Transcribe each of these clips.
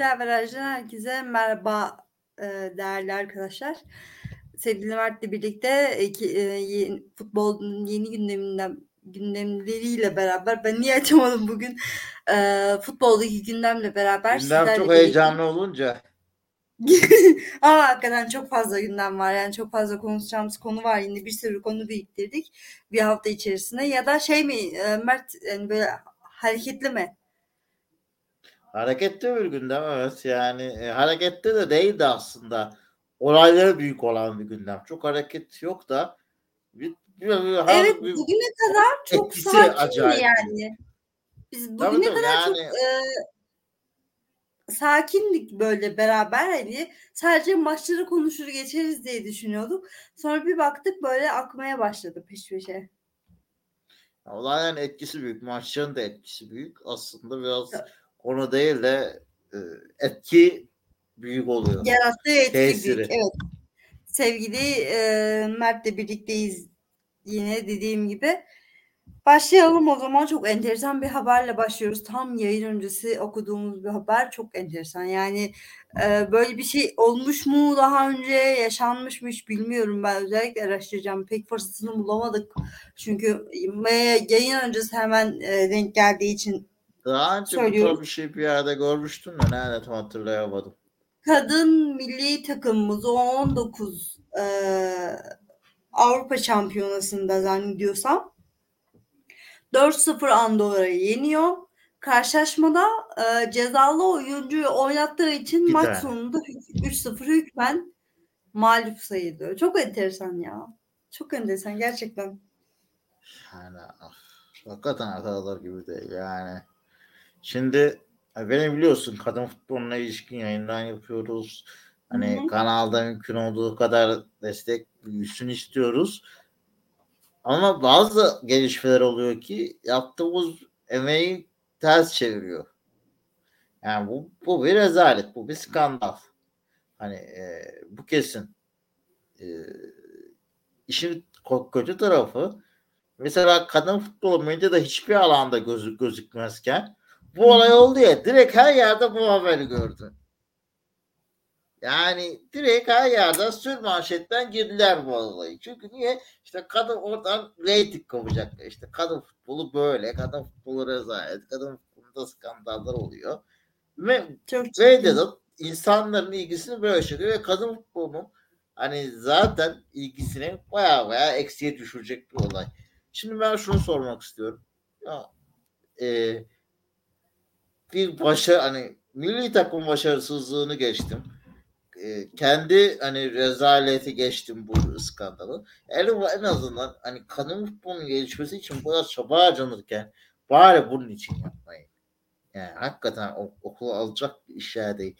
Renkli Averaj'dan herkese merhaba e, değerli arkadaşlar. Sevgili Mert'le birlikte iki, e, yeni, futbolun yeni gündeminden gündemleriyle beraber ben niye açamadım bugün? E, futboldaki gündemle beraber Gündem çok heyecanlı olunca. Ama hakikaten çok fazla gündem var. Yani çok fazla konuşacağımız konu var. Yine bir sürü konu biriktirdik bir hafta içerisinde. Ya da şey mi e, Mert yani böyle hareketli mi Hareketli bir gündem evet yani e, hareketli de değildi aslında. Olayları büyük olan bir gündem. Çok hareket yok da bir, bir, bir, evet bir, bugüne kadar çok sakindi yani. Biz bugüne tabii, kadar yani, çok e, sakindik böyle beraber hani sadece maçları konuşur geçeriz diye düşünüyorduk. Sonra bir baktık böyle akmaya başladı peş peşe. Olayların etkisi büyük. Maçların da etkisi büyük. Aslında biraz konu değil de e, etki büyük oluyor. Yarattığı etki Tesiri. büyük. Evet. Sevgili e, Mert'le birlikteyiz yine dediğim gibi. Başlayalım o zaman çok enteresan bir haberle başlıyoruz. Tam yayın öncesi okuduğumuz bir haber çok enteresan. Yani e, böyle bir şey olmuş mu daha önce yaşanmış mı hiç bilmiyorum. Ben özellikle araştıracağım. Pek fırsatını bulamadık. Çünkü yayın öncesi hemen e, denk geldiği için daha önce söylüyorum. bu bir şey bir yerde görmüştüm de nerede tam hatırlayamadım. Kadın milli takımımız 19 e, Avrupa Şampiyonası'nda zannediyorsam 4-0 Andorra'yı yeniyor. Karşılaşmada e, cezalı oyuncuyu oynattığı için bir maç sonunda 3-0 hükmen mağlup sayılıyor. Çok enteresan ya. Çok enteresan gerçekten. Yani hakikaten hatalar gibi değil yani. Şimdi beni biliyorsun kadın futboluna ilişkin yayından yapıyoruz. Hani Hı-hı. kanalda mümkün olduğu kadar destek büyüsün istiyoruz. Ama bazı gelişmeler oluyor ki yaptığımız emeği ters çeviriyor. Yani bu, bu bir rezalet, bu bir skandal. Hani e, bu kesin. E, işin kötü tarafı mesela kadın futbolu medyada hiçbir alanda gözü, gözükmezken bu olay oldu ya direkt her yerde bu haberi gördü. Yani direkt her yerde sür manşetten girdiler bu olayı. Çünkü niye? İşte kadın oradan reyting kapacak. İşte kadın futbolu böyle. Kadın futbolu rezalet. Kadın futbolunda skandallar oluyor. Ve medyada insanların ilgisini böyle çekiyor ve kadın futbolunun hani zaten ilgisini baya baya eksiye düşürecek bir olay. Şimdi ben şunu sormak istiyorum. Ya, e, bir başa hani milli takım başarısızlığını geçtim. Ee, kendi hani rezaleti geçtim bu skandalı. En, en azından hani kadın futbolunun gelişmesi için bu kadar çaba harcanırken bari bunun için yapmayın. Yani hakikaten okula alacak bir işler değil.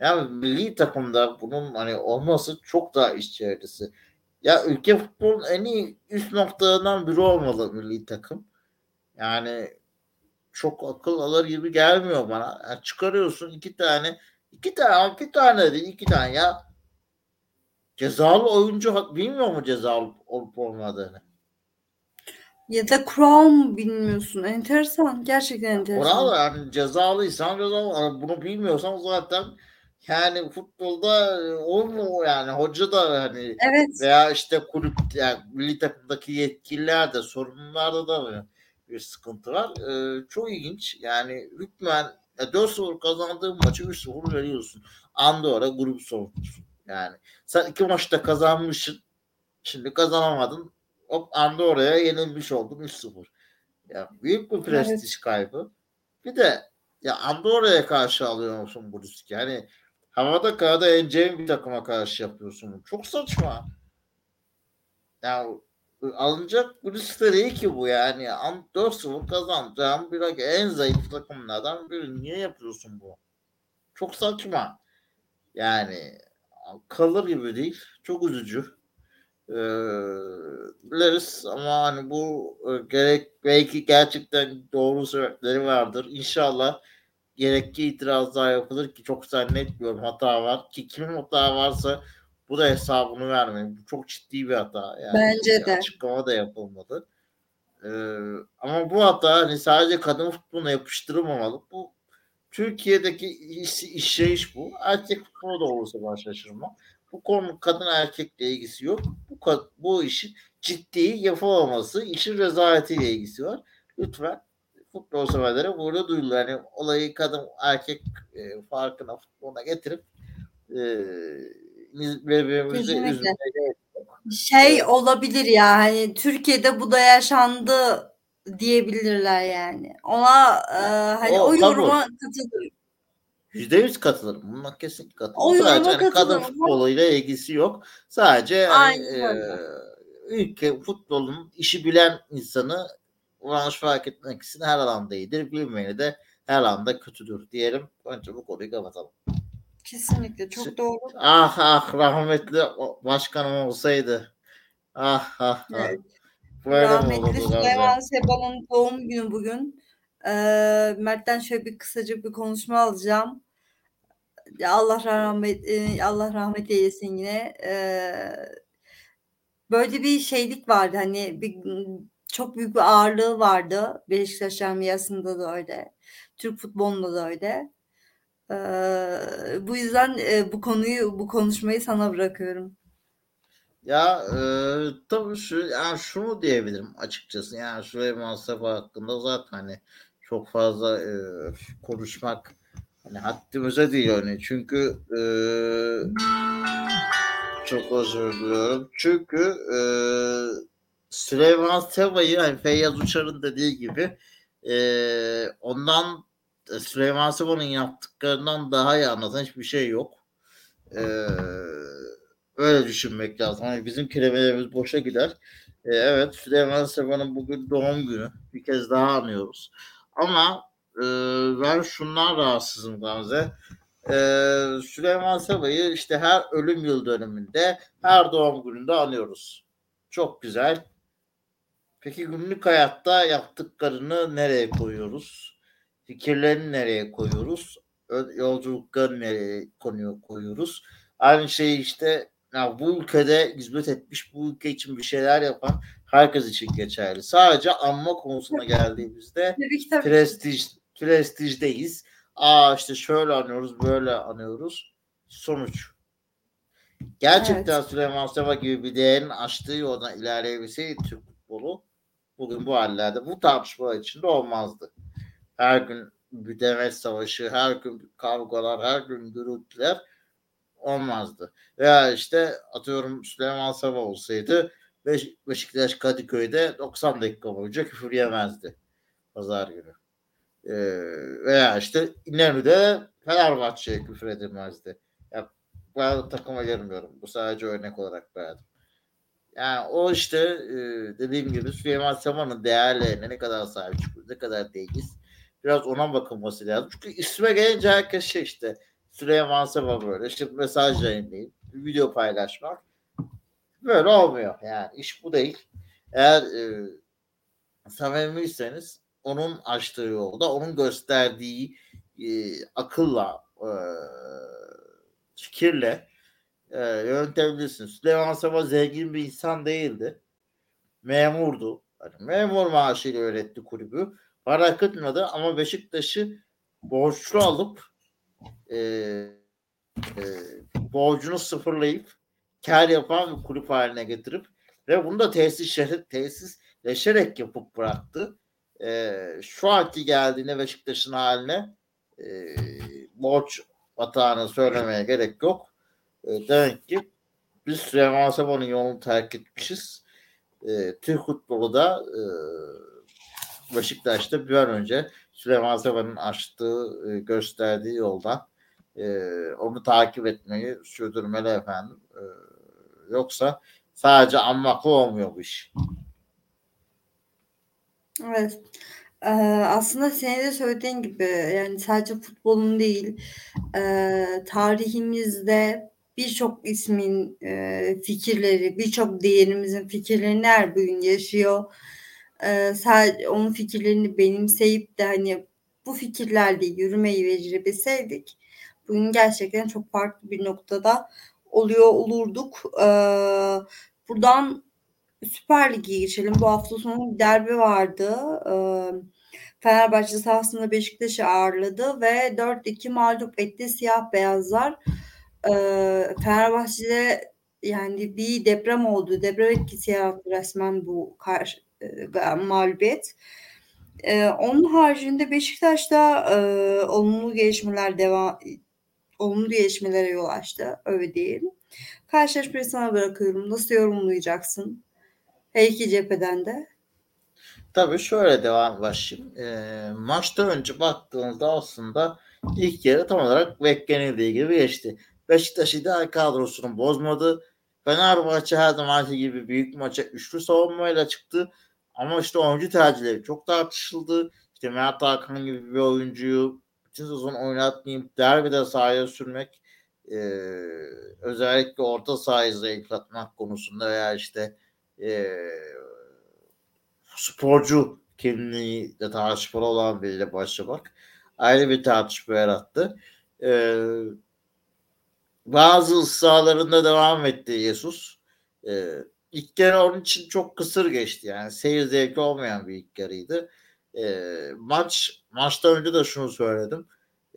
Yani milli takımda bunun hani olması çok daha iş çevresi. Ya ülke futbolun en iyi üst noktalarından biri olmalı milli takım. Yani çok akıl alır gibi gelmiyor bana. Yani çıkarıyorsun iki tane iki tane bir tane değil iki tane ya cezalı oyuncu bilmiyor mu cezalı olup olmadığını? Ya da mı bilmiyorsun? Enteresan. Gerçekten enteresan. Kural yani cezalıysan cezalı. Bunu bilmiyorsan zaten yani futbolda olmuyor yani hoca da hani evet. veya işte kulüp yani milli takımdaki yetkililer de sorunlarda da bir sıkıntı var. E, çok ilginç. Yani hükmen e, 4-0 kazandığın maçı 3-0 veriyorsun. Andorra grup sonuncusu. Yani sen iki maçta kazanmışsın. Şimdi kazanamadın. Hop Andorra'ya yenilmiş oldun 3-0. Ya büyük bir prestij evet. kaybı. Bir de ya Andorra'ya karşı alıyor musun bu riski? Yani havada karada yeneceğin bir takıma karşı yapıyorsun. Çok saçma. Ya alınacak de değil ki bu yani. 4-0 kazanacağım bir en zayıf takımlardan biri. Niye yapıyorsun bu? Çok saçma. Yani kalır gibi değil. Çok üzücü. Ee, biliriz ama hani bu e, gerek belki gerçekten doğru sebepleri vardır. İnşallah gerekli itirazlar yapılır ki çok zannetmiyorum hata var ki kimin hata varsa bu da hesabını vermeyin. Bu çok ciddi bir hata. Yani Bence de. Açıklama da yapılmadı. Ee, ama bu hata hani sadece kadın futboluna yapıştırılmamalı. Bu Türkiye'deki iş, işleyiş bu. Erkek futbolu da olursa ben şaşırmam. Bu konu kadın erkekle ilgisi yok. Bu, bu işin ciddi yapılmaması, işin rezaletiyle ilgisi var. Lütfen futbol severlere burada duyurlar. Yani olayı kadın erkek e, farkına futboluna getirip e, birbirimizi üzmeye şey olabilir ya hani Türkiye'de bu da yaşandı diyebilirler yani. Ona e, hani o, o yoruma katılıyorum. Yüzde yüz katılırım. Bununla kesinlikle katılırım. Sadece hani kadın futboluyla ilgisi yok. Sadece hani, e, ülke futbolun işi bilen insanı branş fark etmek için her alanda iyidir. Bilmeyeni de her alanda kötüdür diyelim. Önce bu konuyu kapatalım. Kesinlikle çok doğru. Ah ah rahmetli başkanım olsaydı. Ah ah ah. Evet. Böyle rahmetli Süleyman Seba'nın doğum günü bugün. Ee, Mert'ten şöyle bir kısaca bir konuşma alacağım. Allah rahmet Allah rahmet eylesin yine. Ee, böyle bir şeylik vardı hani bir çok büyük bir ağırlığı vardı. Beşiktaş camiasında da öyle. Türk futbolunda da öyle. Ee, bu yüzden e, bu konuyu bu konuşmayı sana bırakıyorum. Ya e, tabii şu yani şunu diyebilirim açıkçası. Yani Süleyman Sefa hakkında zaten hani çok fazla e, konuşmak hani haddimize değil hani çünkü e, çok özür diliyorum. Çünkü e, Süleyman Seba'yı hani Feyyaz Uçar'ın dediği gibi e, ondan Süleyman Seba'nın yaptıklarından daha iyi anlatan hiçbir şey yok. E, öyle düşünmek lazım. Hani bizim kelimelerimiz boşa gider. E, evet Süleyman Seba'nın bugün doğum günü. Bir kez daha anıyoruz. Ama e, ben şundan rahatsızım Gamze. E, Süleyman Seba'yı işte her ölüm yıl dönümünde her doğum gününde anıyoruz. Çok güzel. Peki günlük hayatta yaptıklarını nereye koyuyoruz? Fikirlerini nereye koyuyoruz? Yolculuklarını nereye konuyor, koyuyoruz? Aynı şeyi işte ya bu ülkede hizmet etmiş, bu ülke için bir şeyler yapan herkes için geçerli. Sadece anma konusuna geldiğimizde prestij, prestijdeyiz. Aa işte şöyle anıyoruz, böyle anıyoruz. Sonuç. Gerçekten evet. Süleyman Seba gibi bir değerin açtığı yoldan ilerleyebilseydi Türk futbolu bugün bu hallerde bu tartışmalar içinde olmazdı. Her gün bir demet savaşı, her gün kavgalar, her gün gürültüler olmazdı. Veya işte atıyorum Süleyman Saba olsaydı Beş, Beşiktaş Kadıköy'de 90 dakika boyunca küfür yemezdi pazar günü. Ee, veya işte İnönü'de Fenerbahçe'ye küfür edilmezdi. Ya, ben takıma girmiyorum. Bu sadece örnek olarak verdim. Yani o işte e, dediğim gibi Süleyman Saman'ın değerlerine ne kadar sahip çıkıyor, ne kadar değiliz. Biraz ona bakılması lazım. Çünkü isme gelince herkes şey işte Süleyman Sama böyle işte mesaj yayınlayıp video paylaşmak böyle olmuyor. Yani iş bu değil. Eğer e, samimiyseniz onun açtığı yolda onun gösterdiği e, akılla e, fikirle e, yönetebilirsiniz. Süleyman Seba zengin bir insan değildi. Memurdu. Yani memur maaşıyla yönetti kulübü. Para akıtmadı ama Beşiktaş'ı borçlu alıp e, e, borcunu sıfırlayıp kar yapan bir kulüp haline getirip ve bunu da tesis tesisleşerek yapıp bıraktı. E, şu anki geldiğinde Beşiktaş'ın haline e, borç batağını söylemeye gerek yok. E, demek ki biz Süleyman Sabah'ın yolunu terk etmişiz. E, Türk futbolu da e, Beşiktaş'ta bir an önce Süleyman Sabah'ın açtığı, e, gösterdiği yoldan e, onu takip etmeyi sürdürmeli efendim. E, yoksa sadece anmakla olmuyor bu iş. Evet. Aslında senin de söylediğin gibi yani sadece futbolun değil tarihimizde birçok ismin fikirleri, birçok değerimizin fikirlerini her bugün yaşıyor. E, sadece onun fikirlerini benimseyip de hani bu fikirlerle yürümeyi becerebilseydik bugün gerçekten çok farklı bir noktada oluyor olurduk. E, buradan Süper Lig'e geçelim. Bu hafta sonu bir derbi vardı. E, Fenerbahçe sahasında Beşiktaş'ı ağırladı ve 4-2 mağlup etti siyah beyazlar. Ee, Fenerbahçe'de yani bir deprem oldu. Deprem etkisi yarattı resmen bu karşı, e, mağlubiyet. E, onun haricinde Beşiktaş'ta e, olumlu gelişmeler devam olumlu gelişmelere yol açtı. Öyle diyelim. Karşılaşmayı sana bırakıyorum. Nasıl yorumlayacaksın? Her iki cepheden de. Tabii şöyle devam başlayayım. E, maçta önce baktığınızda aslında ilk yarı tam olarak beklenildiği gibi geçti. Beşiktaş ideal kadrosunu bozmadı. Fenerbahçe her zamanki gibi büyük maça üçlü savunmayla çıktı. Ama işte oyuncu tercihleri çok tartışıldı. İşte Mert Hakan gibi bir oyuncuyu bütün sezon oynatmayıp derbide sahaya sürmek e, özellikle orta sahayı zayıflatmak konusunda veya işte e, sporcu kimliği de tartışmalı olan biriyle başlamak ayrı bir tartışma yarattı. E, bazı ısrarlarında devam etti Jesus. E, ilk yarı onun için çok kısır geçti. Yani seyir zevki olmayan bir ilk yarıydı. E, maç maçtan önce de şunu söyledim.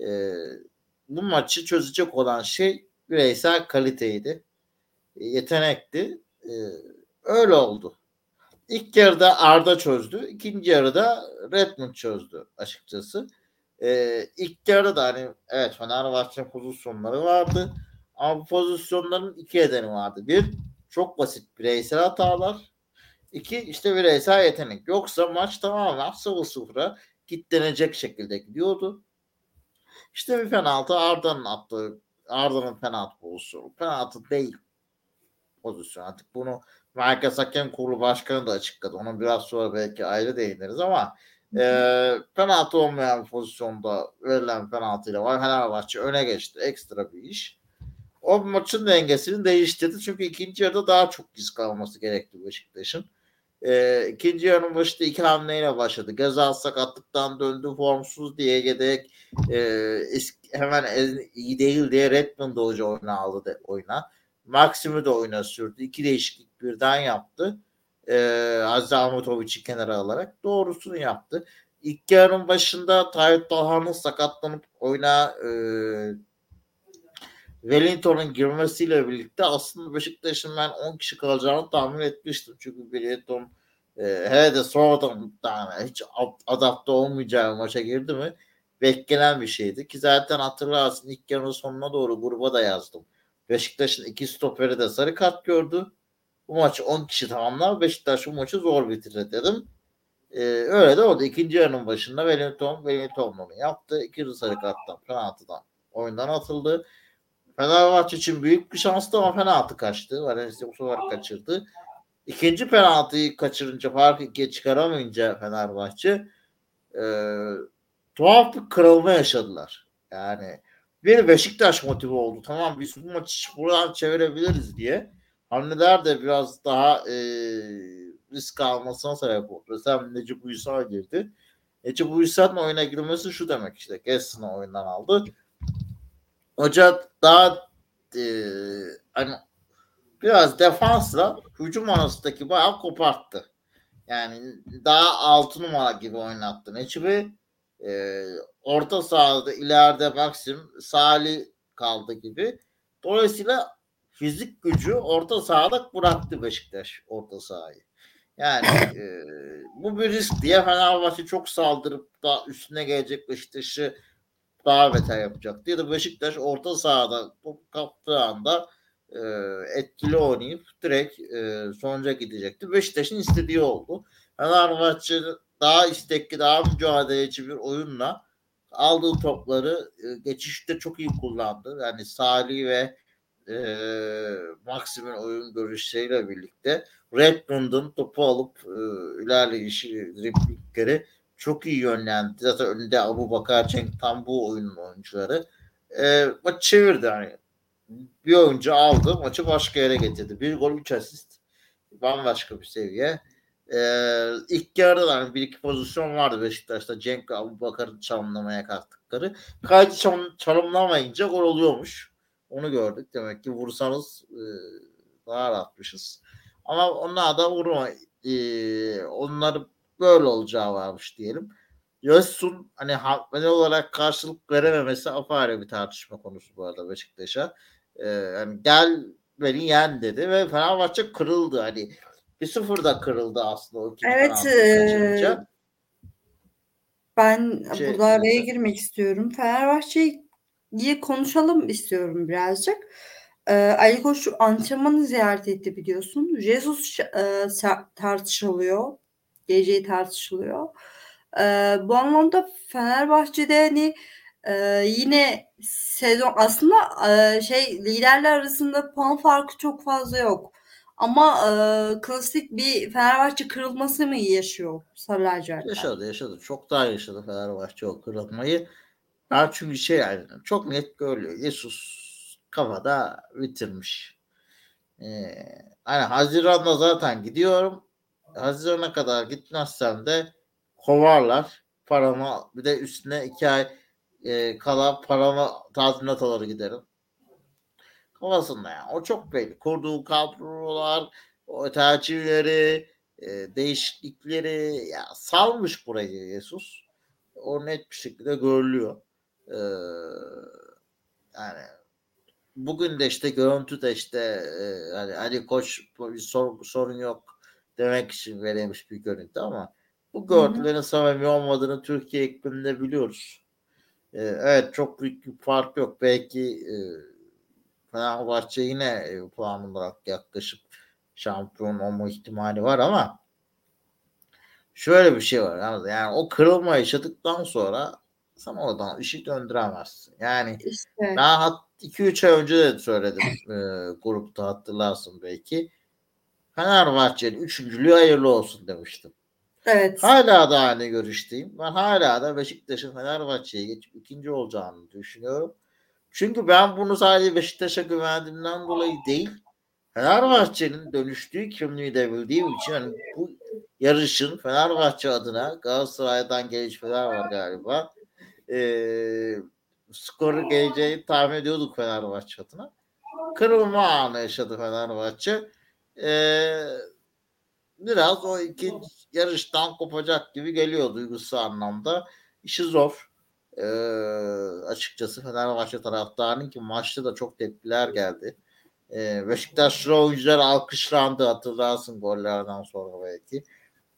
E, bu maçı çözecek olan şey bireysel kaliteydi. E, yetenekti. E, öyle oldu. İlk yarıda Arda çözdü. ikinci yarıda Redmond çözdü açıkçası. E, ilk yarıda hani evet Fenerbahçe pozisyonları vardı. Ama bu pozisyonların iki nedeni vardı. Bir, çok basit bireysel hatalar. İki, işte bireysel yetenek. Yoksa maç tamamen 0-0'a gitlenecek şekilde gidiyordu. İşte bir penaltı Arda'nın attığı Arda'nın penaltı pozisyonu. Penaltı değil pozisyon. Artık bunu Merkez Hakem Kurulu Başkanı da açıkladı. Onu biraz sonra belki ayrı değiniriz ama e, penaltı olmayan pozisyonda verilen penaltıyla var. Fenerbahçe öne geçti. Ekstra bir iş o maçın dengesini değiştirdi. Çünkü ikinci yarıda daha çok risk alması gerekti Beşiktaş'ın. E, ikinci yarının başında iki hamleyle başladı. Gezal sakatlıktan döndü formsuz diye gederek e, hemen iyi değil diye Redmond hoca oyuna aldı de, oyuna. Maksim'i de oyuna sürdü. İki değişiklik birden yaptı. E, Aziz Ahmetovic'i kenara alarak doğrusunu yaptı. İlk yarının başında Tayyip Talhan'ın sakatlanıp oyuna e, Wellington'un girmesiyle birlikte aslında Beşiktaş'ın ben 10 kişi kalacağını tahmin etmiştim. Çünkü Wellington e, hele de sonradan yani hiç adapte olmayacağı maça girdi mi beklenen bir şeydi. Ki zaten hatırlarsın ilk yarının sonuna doğru gruba da yazdım. Beşiktaş'ın iki stoperi de sarı kart gördü. Bu maçı 10 kişi tamamlar. Beşiktaş bu maçı zor bitirir dedim. Ee, öyle de oldu. İkinci yarının başında Wellington, Wellington onu yaptı. İkinci sarı karttan penaltıdan oyundan atıldı. Fenerbahçe için büyük bir şanstı ama penaltı kaçtı. Valencia bu sefer kaçırdı. İkinci penaltıyı kaçırınca fark ikiye çıkaramayınca Fenerbahçe e, tuhaf bir kırılma yaşadılar. Yani bir Beşiktaş motivi oldu. Tamam biz bu maçı buradan çevirebiliriz diye. Hamleler de biraz daha e, risk almasına sebep oldu. Mesela Necip Uysal girdi. Necip Uysal'ın oyuna girmesi şu demek işte. Gessin'i oyundan aldı. Hoca daha e, hani biraz defansla hücum arasındaki bayağı koparttı. Yani daha altı numara gibi oynattı Necip'i. E, orta sahada ileride Maxim Salih kaldı gibi. Dolayısıyla fizik gücü orta sahada bıraktı Beşiktaş orta sahayı. Yani e, bu bir risk diye Fenerbahçe çok saldırıp da üstüne gelecek Beşiktaş'ı daha beter yapacaktı. Ya da Beşiktaş orta sahada top kaptığı anda e, etkili oynayıp direkt e, sonuca gidecekti. Beşiktaş'ın istediği oldu. Fenerbahçe daha istekli, daha mücadeleci bir oyunla aldığı topları e, geçişte çok iyi kullandı. Yani Salih ve e, Maxim'in oyun görüşleriyle birlikte Redmond'un topu alıp e, ilerleyişi, replikleri çok iyi yönlendi. Zaten önünde Abu Bakar Cenk tam bu oyunun oyuncuları. E, maç çevirdi hani. Bir oyuncu aldı maçı başka yere getirdi. Bir gol üç asist. Bambaşka bir seviye. E, ilk yarıda hani bir iki pozisyon vardı Beşiktaş'ta. Cenk ve Abu Bakar'ın çalımlamaya kalktıkları. Kaydı çalım, çalımlamayınca gol oluyormuş. Onu gördük. Demek ki vursanız e, daha rahatmışız. Ama onlar da vurma. E, onları böyle olacağı varmış diyelim. Yossun hani hamle olarak karşılık verememesi apayrı bir tartışma konusu bu arada Beşiktaş'a. Ee, yani gel beni yen dedi ve Fenerbahçe kırıldı. Hani bir sıfırda kırıldı aslında o Evet. E, ben şey, burada araya girmek istiyorum. Fenerbahçe'yi konuşalım istiyorum birazcık. Ee, Ali Koç antrenmanı ziyaret etti biliyorsun. Jesus e, tartışılıyor. Geleceği tartışılıyor. Ee, bu anlamda Fenerbahçe'de hani e, yine sezon aslında e, şey liderler arasında puan farkı çok fazla yok. Ama e, klasik bir Fenerbahçe kırılması mı yaşıyor Sarı Yaşadı yaşadı. Çok daha yaşadı Fenerbahçe o kırılmayı. Ha çünkü şey yani çok net görülüyor. Jesus kafada bitirmiş. Ee, hani Haziran'da zaten gidiyorum. Haziran'a kadar gitmezsem de kovarlar. Paramı bir de üstüne iki ay e, kala paramı tazminat alır giderim. Kafasında yani. O çok belli. Kurduğu kadrolar, o tercihleri, e, değişiklikleri ya salmış burayı Yesus. O net bir şekilde görülüyor. Ee, yani bugün de işte görüntü de işte e, hani Ali Koç bir sor, sorun yok demek için verilmiş bir görüntü ama bu görüntülerin samimi olmadığını Türkiye ikliminde biliyoruz. Ee, evet çok büyük bir fark yok. Belki e, Fenerbahçe yine e, puan olarak yaklaşıp şampiyon olma ihtimali var ama şöyle bir şey var. Yani, yani o kırılma yaşadıktan sonra sen oradan işi döndüremezsin. Yani işte. ben 2-3 ay önce de söyledim e, grupta hatırlarsın belki. Fenerbahçe'nin üçüncülüğü hayırlı olsun demiştim. Evet. Hala da aynı görüşteyim. Ben hala da Beşiktaş'ın Fenerbahçe'ye geçip ikinci olacağını düşünüyorum. Çünkü ben bunu sadece Beşiktaş'a güvendiğimden dolayı değil, Fenerbahçe'nin dönüştüğü kimliği de bildiğim için hani bu yarışın Fenerbahçe adına Galatasaray'dan gelişmeler var galiba. Ee, skoru geleceğini tahmin ediyorduk Fenerbahçe adına. Kırılma anı yaşadı Fenerbahçe. Ee, biraz o iki yarıştan kopacak gibi geliyor duygusal anlamda. İşi zor. Ee, açıkçası Fenerbahçe taraftarının ki maçta da çok tepkiler geldi. Ee, Beşiktaşlı oyuncular alkışlandı hatırlarsın gollerden sonra belki.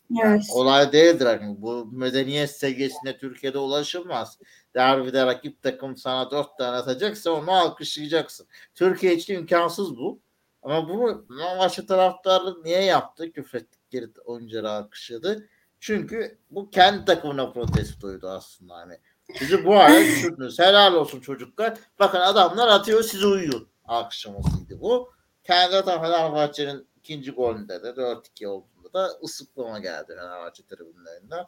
Yani olay değildir. Yani bu medeniyet seviyesine Türkiye'de ulaşılmaz. Derbide rakip takım sana dört tane atacaksa onu alkışlayacaksın. Türkiye için imkansız bu. Ama bunu maçı taraftarı niye yaptı? Küfrettikleri oyuncuları alkışladı. Çünkü bu kendi takımına protestoydu aslında. Hani sizi bu hale düşürdünüz. Helal olsun çocuklar. Bakın adamlar atıyor sizi uyuyun. Alkışlamasıydı bu. Kendi atan Fenerbahçe'nin ikinci golünde de 4-2 olduğunda da ıslıklama geldi Fenerbahçe tribünlerinden.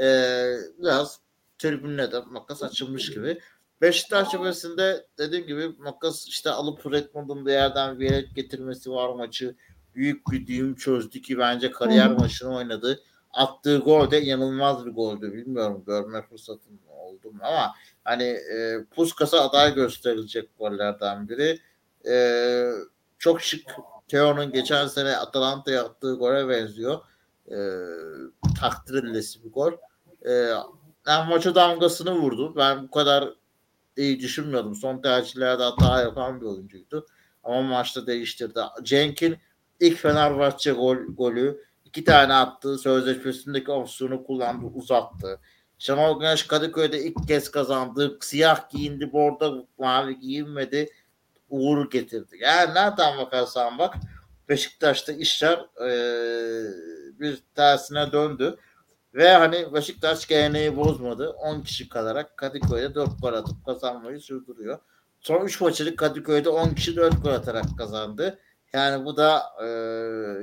Ee, biraz tribünle de makas açılmış gibi. Beşiktaş cephesinde dediğim gibi makas işte alıp Redmond'un bir yerden bir yere getirmesi var maçı. Büyük bir düğüm çözdü ki bence kariyer hmm. maçını oynadı. Attığı gol de inanılmaz bir goldü. Bilmiyorum görme fırsatım oldu mu ama hani e, Puskas'a aday gösterilecek gollerden biri. E, çok şık Teo'nun geçen sene Atalanta'ya attığı gole benziyor. E, takdir edilesi bir gol. E, yani maça damgasını vurdu. Ben bu kadar iyi düşünmüyordum. Son tercihlerde hata yapan bir oyuncuydu. Ama maçta değiştirdi. Cenk'in ilk Fenerbahçe gol, golü iki tane attı. Sözleşmesindeki opsiyonu kullandı, uzattı. Şenol Güneş Kadıköy'de ilk kez kazandı. Siyah giyindi, borda mavi giyinmedi. Uğur getirdi. Yani nereden bakarsan bak Beşiktaş'ta işler ee, bir tersine döndü. Ve hani Beşiktaş geleneği bozmadı. 10 kişi kalarak Kadıköy'de 4 gol atıp kazanmayı sürdürüyor. Son 3 maçını Kadıköy'de 10 kişi 4 gol atarak kazandı. Yani bu da e,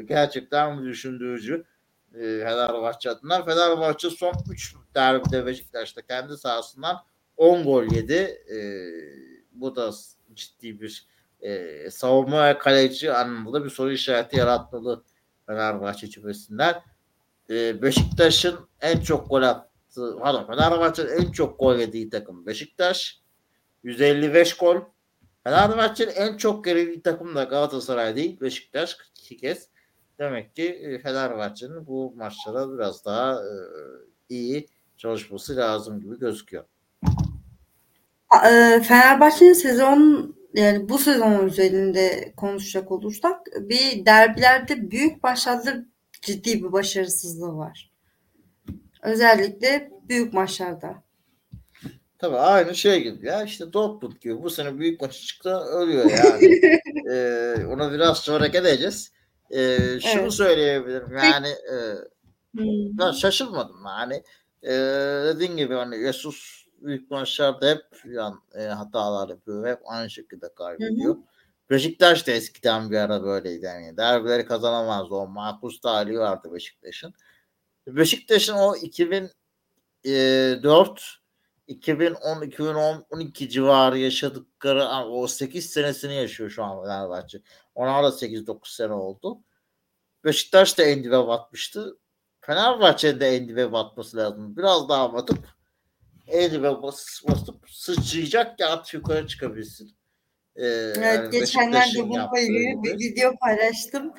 gerçekten düşündürücü e, Fenerbahçe adına. Fenerbahçe son 3 derbide Beşiktaş'ta kendi sahasından 10 gol yedi. E, bu da ciddi bir e, savunma ve kaleci anlamında bir soru işareti yaratmalı Fenerbahçe cephesinden e, Beşiktaş'ın en çok gol attığı pardon Fenerbahçe'nin en çok gol yediği takım Beşiktaş. 155 gol. Fenerbahçe'nin en çok gerildiği takım da Galatasaray değil Beşiktaş. İki kez. Demek ki e, Fenerbahçe'nin bu maçlara biraz daha e, iyi çalışması lazım gibi gözüküyor. E, Fenerbahçe'nin sezon yani bu sezon üzerinde konuşacak olursak bir derbilerde büyük maçlarda ciddi bir başarısızlığı var. Özellikle büyük maçlarda. Tabii aynı şey gibi ya işte Dortmund gibi bu sene büyük maçı çıktı ölüyor yani. ee, ona biraz sonra geleceğiz. Ee, şunu evet. söyleyebilirim yani e, hmm. ben şaşırmadım yani e, dediğin gibi hani Jesus büyük maçlarda hep yani, e, hatalar yapıyor hep aynı şekilde kaybediyor. Hı hı. Beşiktaş da eskiden bir ara böyleydi yani derbileri kazanamazdı o makus tarihi vardı Beşiktaş'ın. Beşiktaş'ın o 2004 2010-2012 civarı yaşadıkları o 8 senesini yaşıyor şu an Fenerbahçe. Ona da 8-9 sene oldu. Beşiktaş da en dibe batmıştı. Fenerbahçe'nin de en dibe batması lazım. Biraz daha batıp en dibe basıp, basıp sıçrayacak ki at yukarı çıkabilsin. Ee, evet, yani geçenlerde bununla ilgili bir video paylaştım.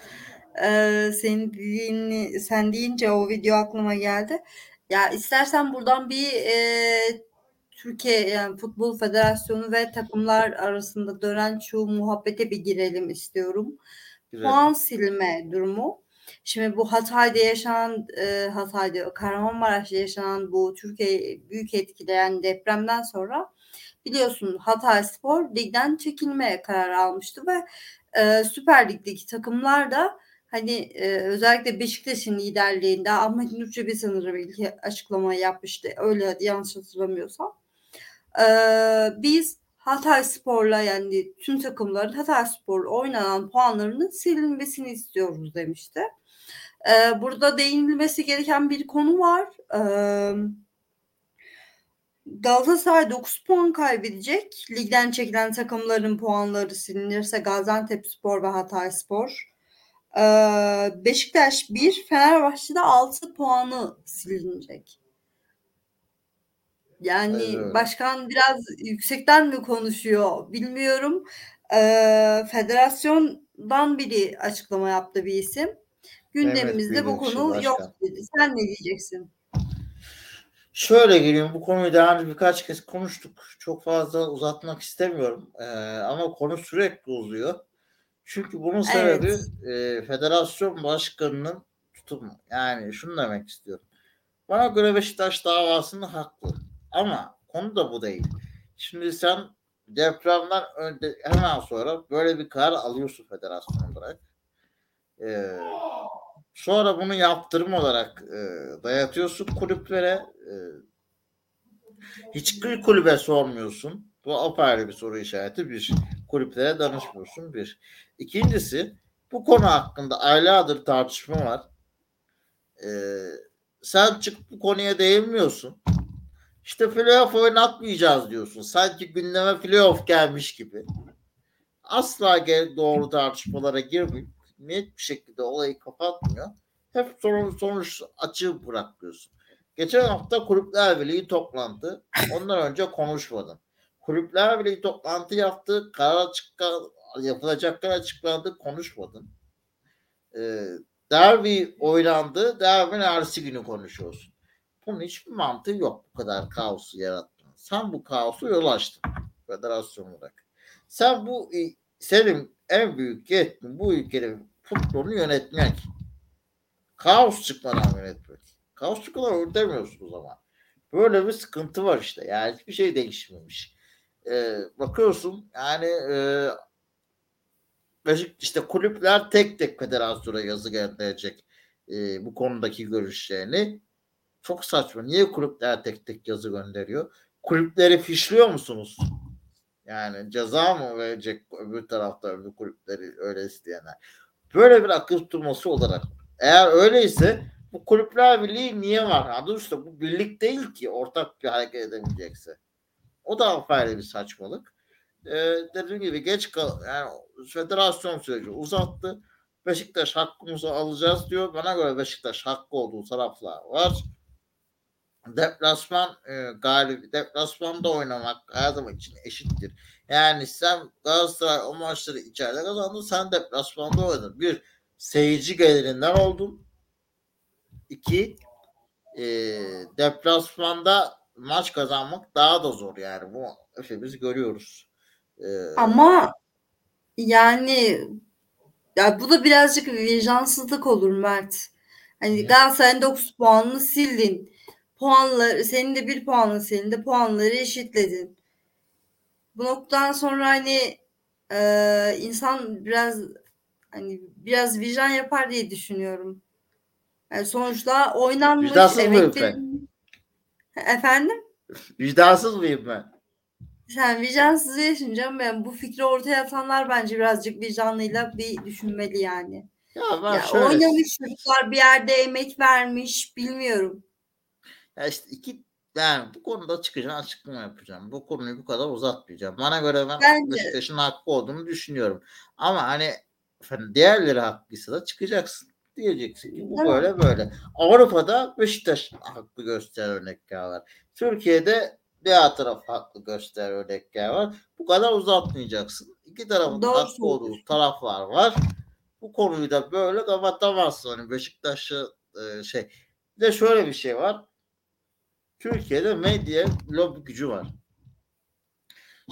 Ee, senin dediğini, sen deyince o video aklıma geldi. Ya istersen buradan bir e, Türkiye yani Futbol Federasyonu ve takımlar arasında dönen şu muhabbete bir girelim istiyorum. Güzel. Puan silme durumu. Şimdi bu Hatay'da yaşanan e, Hatay'da Kahramanmaraş'ta yaşanan bu Türkiye büyük etkileyen depremden sonra biliyorsun Hatay Spor ligden çekilmeye karar almıştı ve e, Süper Lig'deki takımlar da hani e, özellikle Beşiktaş'ın liderliğinde Ahmet Nur sanırım ilk açıklama yapmıştı. Öyle yanlış hatırlamıyorsam. E, biz Hatay Spor'la yani tüm takımların Hatay Spor'la oynanan puanlarının silinmesini istiyoruz demişti. E, burada değinilmesi gereken bir konu var. E, Galatasaray 9 puan kaybedecek. Ligden çekilen takımların puanları silinirse Gaziantep Spor ve Hatay Spor. Ee, Beşiktaş 1, Fenerbahçe'de 6 puanı silinecek. Yani evet. başkan biraz yüksekten mi konuşuyor bilmiyorum. Ee, federasyondan biri açıklama yaptı bir isim. Gündemimizde evet, bu konu başkan. yok dedi. Sen ne diyeceksin? Şöyle geleyim bu konuyu daha önce birkaç kez konuştuk. Çok fazla uzatmak istemiyorum. Ee, ama konu sürekli uzuyor. Çünkü bunun sebebi evet. e, federasyon başkanının tutumu. Yani şunu demek istiyorum. Bana göre Beşiktaş davasında haklı. Ama konu da bu değil. Şimdi sen depremden önce hemen sonra böyle bir karar alıyorsun federasyon olarak. Ee, sonra bunu yaptırım olarak e, dayatıyorsun kulüplere. E, hiçbir kulübe sormuyorsun. Bu apayrı bir soru işareti. Bir kulüplere danışmıyorsun. Bir. İkincisi bu konu hakkında aylardır tartışma var. Ee, sen çık bu konuya değinmiyorsun. İşte playoff oynatmayacağız diyorsun. Sanki gündeme playoff gelmiş gibi. Asla doğru tartışmalara girmeyip net bir şekilde olayı kapatmıyor. Hep sonuç, sonuç açığı bırakıyorsun. Geçen hafta Kulüpler Birliği toplantı. Ondan önce konuşmadım. Kulüpler Birliği toplantı yaptı. Karar açıkla, yapılacaklar açıklandı. Konuşmadın. Ee, derbi oynandı. Derbinin ertesi günü konuşuyorsun. Bunun hiçbir mantığı yok bu kadar kaosu yaratmanın. Sen bu kaosu yol açtın federasyon olarak. Sen bu senin en büyük yetkin bu ülkenin futbolunu yönetmek. Kaos çıkmadan yönetmek. Kaos çıkmadan demiyorsun o zaman. Böyle bir sıkıntı var işte. Yani hiçbir şey değişmemiş. Ee, bakıyorsun yani e, işte kulüpler tek tek federasyona yazı gönderecek e, bu konudaki görüşlerini. Çok saçma. Niye kulüpler tek tek yazı gönderiyor? Kulüpleri fişliyor musunuz? Yani ceza mı verecek öbür tarafta öbür kulüpleri öyle isteyenler? Böyle bir akıl tutulması olarak. Eğer öyleyse bu kulüpler birliği niye var? Adı işte bu birlik değil ki ortak bir hareket edemeyecekse. O da apayrı bir saçmalık. Ee, dediğim gibi geç kal yani federasyon süreci uzattı. Beşiktaş hakkımızı alacağız diyor. Bana göre Beşiktaş hakkı olduğu taraflar var deplasman e, galip deplasmanda oynamak her zaman için eşittir. Yani sen Galatasaray o maçları içeride kazandın sen deplasmanda oynadın. Bir seyirci gelirinden oldun. İki e, deplasmanda maç kazanmak daha da zor yani. Bu hepimiz görüyoruz. E, Ama yani ya bu da birazcık vicdansızlık olur Mert. Hani? Galatasaray'ın 9 puanını sildin. Puanları senin de bir puanı senin de puanları eşitledin. Bu noktadan sonra hani e, insan biraz hani biraz vicdan yapar diye düşünüyorum. Yani sonuçta oynanmış Vicdansız mıyım emeklerin... Efendim? vicdansız mıyım ben? Sen vicdansız yaşayınca ben bu fikri ortaya atanlar bence birazcık vicdanıyla bir düşünmeli yani. Ya ben Ya şöyle oynamış çocuklar bir yerde emek vermiş bilmiyorum. Ya işte iki yani bu konuda çıkacağım açıklama yapacağım. Bu konuyu bu kadar uzatmayacağım. Bana göre ben Bence- Beşiktaş'ın hakkı olduğunu düşünüyorum. Ama hani efendim, diğerleri haklıysa da çıkacaksın. Diyeceksin ki bu Tamam. böyle böyle. Avrupa'da Beşiktaş haklı gösteren örnekler var. Türkiye'de diğer taraf haklı gösteren örnekler var. Bu kadar uzatmayacaksın. İki tarafın Doğru haklı olduğu taraflar var. Bu konuyu da böyle kapatamazsın. Hani Beşiktaş'ı e, şey bir de şöyle bir şey var. Türkiye'de medya lobi gücü var.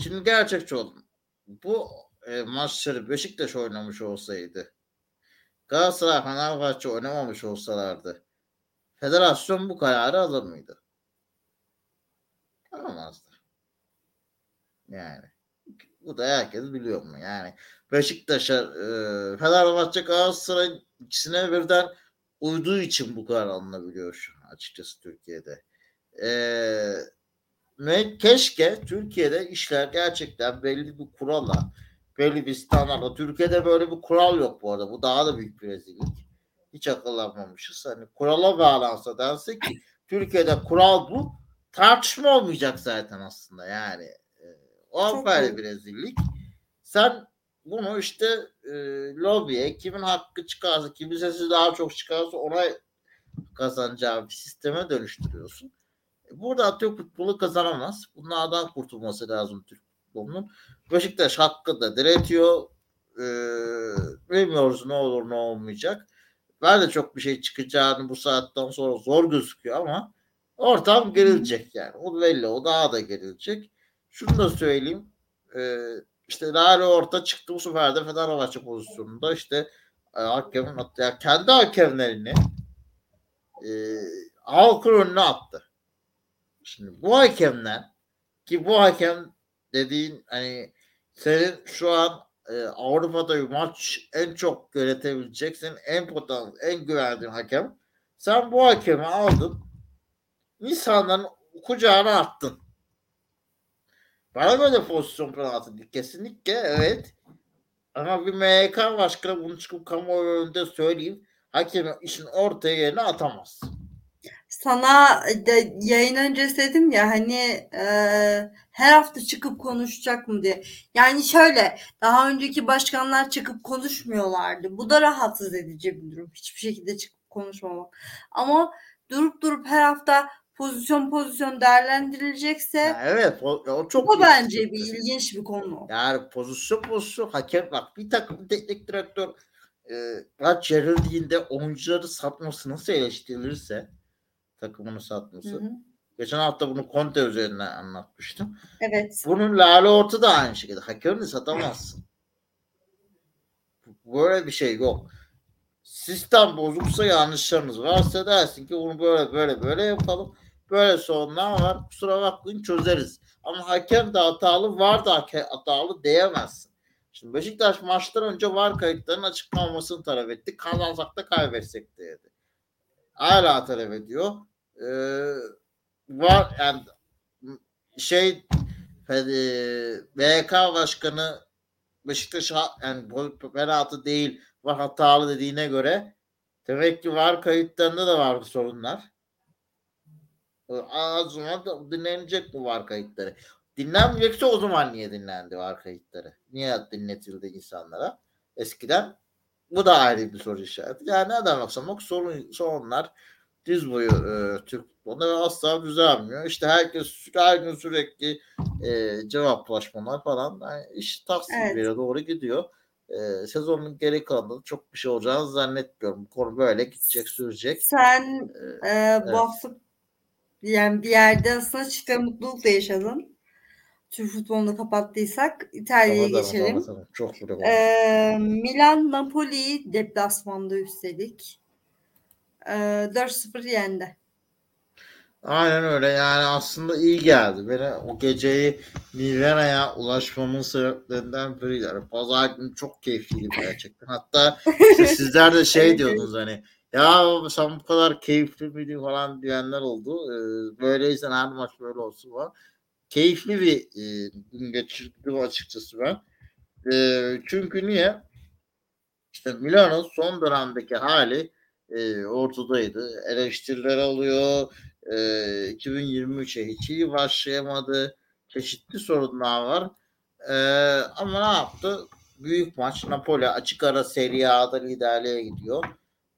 Şimdi gerçekçi oldum. Bu e, maçları Beşiktaş oynamış olsaydı Galatasaray Fenerbahçe oynamamış olsalardı federasyon bu kararı alır mıydı? Alamazdı. Yani bu da herkes biliyor mu? Yani Beşiktaş'a e, Fenerbahçe Galatasaray ikisine birden uyduğu için bu karar alınabiliyor şu an açıkçası Türkiye'de. Ve keşke Türkiye'de işler gerçekten belli bir kurala, belli bir standartla. Türkiye'de böyle bir kural yok bu arada. Bu daha da büyük bir rezillik. Hiç akıllanmamışız. Hani kurala bağlansa dense ki Türkiye'de kural bu. Tartışma olmayacak zaten aslında yani. O doğru. bir rezillik. Sen bunu işte e, lobiye kimin hakkı çıkarsa, kimin sesi daha çok çıkarsa ona kazanacağı bir sisteme dönüştürüyorsun. Burada atıyor futbolu kazanamaz. Bunlardan kurtulması lazım Türk futbolunun. Beşiktaş hakkı da diretiyor. Ee, bilmiyoruz ne olur ne olmayacak. Ben de çok bir şey çıkacağını bu saatten sonra zor gözüküyor ama ortam gerilecek yani. O belli. O daha da gerilecek. Şunu da söyleyeyim. Ee, işte Lale orta çıktı bu sefer de Fenerbahçe pozisyonunda işte e, hakemin attı. Yani kendi hakemlerini e, halkın önüne attı. Şimdi bu hakemler ki bu hakem dediğin hani senin şu an e, Avrupa'da bir maç en çok yönetebileceksin en potansiyel en güvendiğin hakem sen bu hakemi aldın insanların kucağına attın. Bana göre pozisyon penaltı. Kesinlikle evet. Ama bir MHK başkanı bunu çıkıp kamuoyu önünde söyleyeyim. Hakemi işin ortaya yerine atamaz. Sana de, yayın öncesi dedim ya hani e, her hafta çıkıp konuşacak mı diye. Yani şöyle daha önceki başkanlar çıkıp konuşmuyorlardı. Bu da rahatsız edici bir durum. Hiçbir şekilde çıkıp konuşmamak. Ama durup durup her hafta pozisyon pozisyon değerlendirilecekse Ya evet o, o çok büyük bence bir ilginç bir konu. Yani pozisyon pozisyon hakem bak bir takım teknik direktör e, maç yenildiğinde oyuncuları satması nasıl eleştirilirse takımını satması. Hı hı. Geçen hafta bunu Conte üzerinden anlatmıştım. Evet. Bunun Lale Orta da aynı şekilde. Hakemini satamazsın. Böyle bir şey yok. Sistem bozuksa yanlışlarınız varsa dersin ki bunu böyle böyle böyle yapalım. Böyle sorunlar var. Kusura bakmayın çözeriz. Ama hakem de hatalı var da hatalı diyemezsin. Şimdi Beşiktaş maçtan önce var kayıtlarının açıklanmasını talep etti. Kazansak da kaybetsek de dedi. Hala talep ediyor. Ee, var yani şey e, BK başkanı Beşiktaş yani penaltı değil var hatalı dediğine göre demek ki var kayıtlarında da var sorunlar. O zaman dinlenecek bu var kayıtları. Dinlenmeyecekse o zaman niye dinlendi var kayıtları? Niye dinletildi insanlara? Eskiden bu da ayrı bir soru işareti. Yani ne demek sanmak sorun, sorunlar diz boyu e, Türk futbolunda asla düzelmiyor. İşte herkes her gün sürekli e, cevaplaşmalar falan yani iş tatsız Evet. bir yere doğru gidiyor. e, sezonun geri kalanında çok bir şey olacağını zannetmiyorum. Bu konu böyle gidecek sürecek. Sen e, bu evet. hafta yani bir yerde aslında çift ve mutlulukla yaşadın. Türk futbolunu kapattıysak İtalya'ya geçelim. kapatalım. Çok bile oldu. Ee, Milan Napoli deplasmanda üstelik. Ee, 4-0 yendi. Aynen öyle yani aslında iyi geldi. Beni o geceyi Milan'a ulaşmamın sebeplerinden biriydi. Yani pazar günü çok keyifliydi gerçekten. Hatta işte sizler de şey diyordunuz hani ya sen bu kadar keyifli miydin falan diyenler oldu. Ee, böyleyse her maç böyle olsun falan. Keyifli bir e, gün geçirdim açıkçası ben. Ee, çünkü niye? İşte Milano'nun son dönemdeki hali e, ortadaydı. Eleştiriler alıyor. E, 2023'e hiç iyi başlayamadı. Çeşitli sorunlar var. E, ama ne yaptı? Büyük maç. Napoli açık ara Serie A'da liderliğe gidiyor.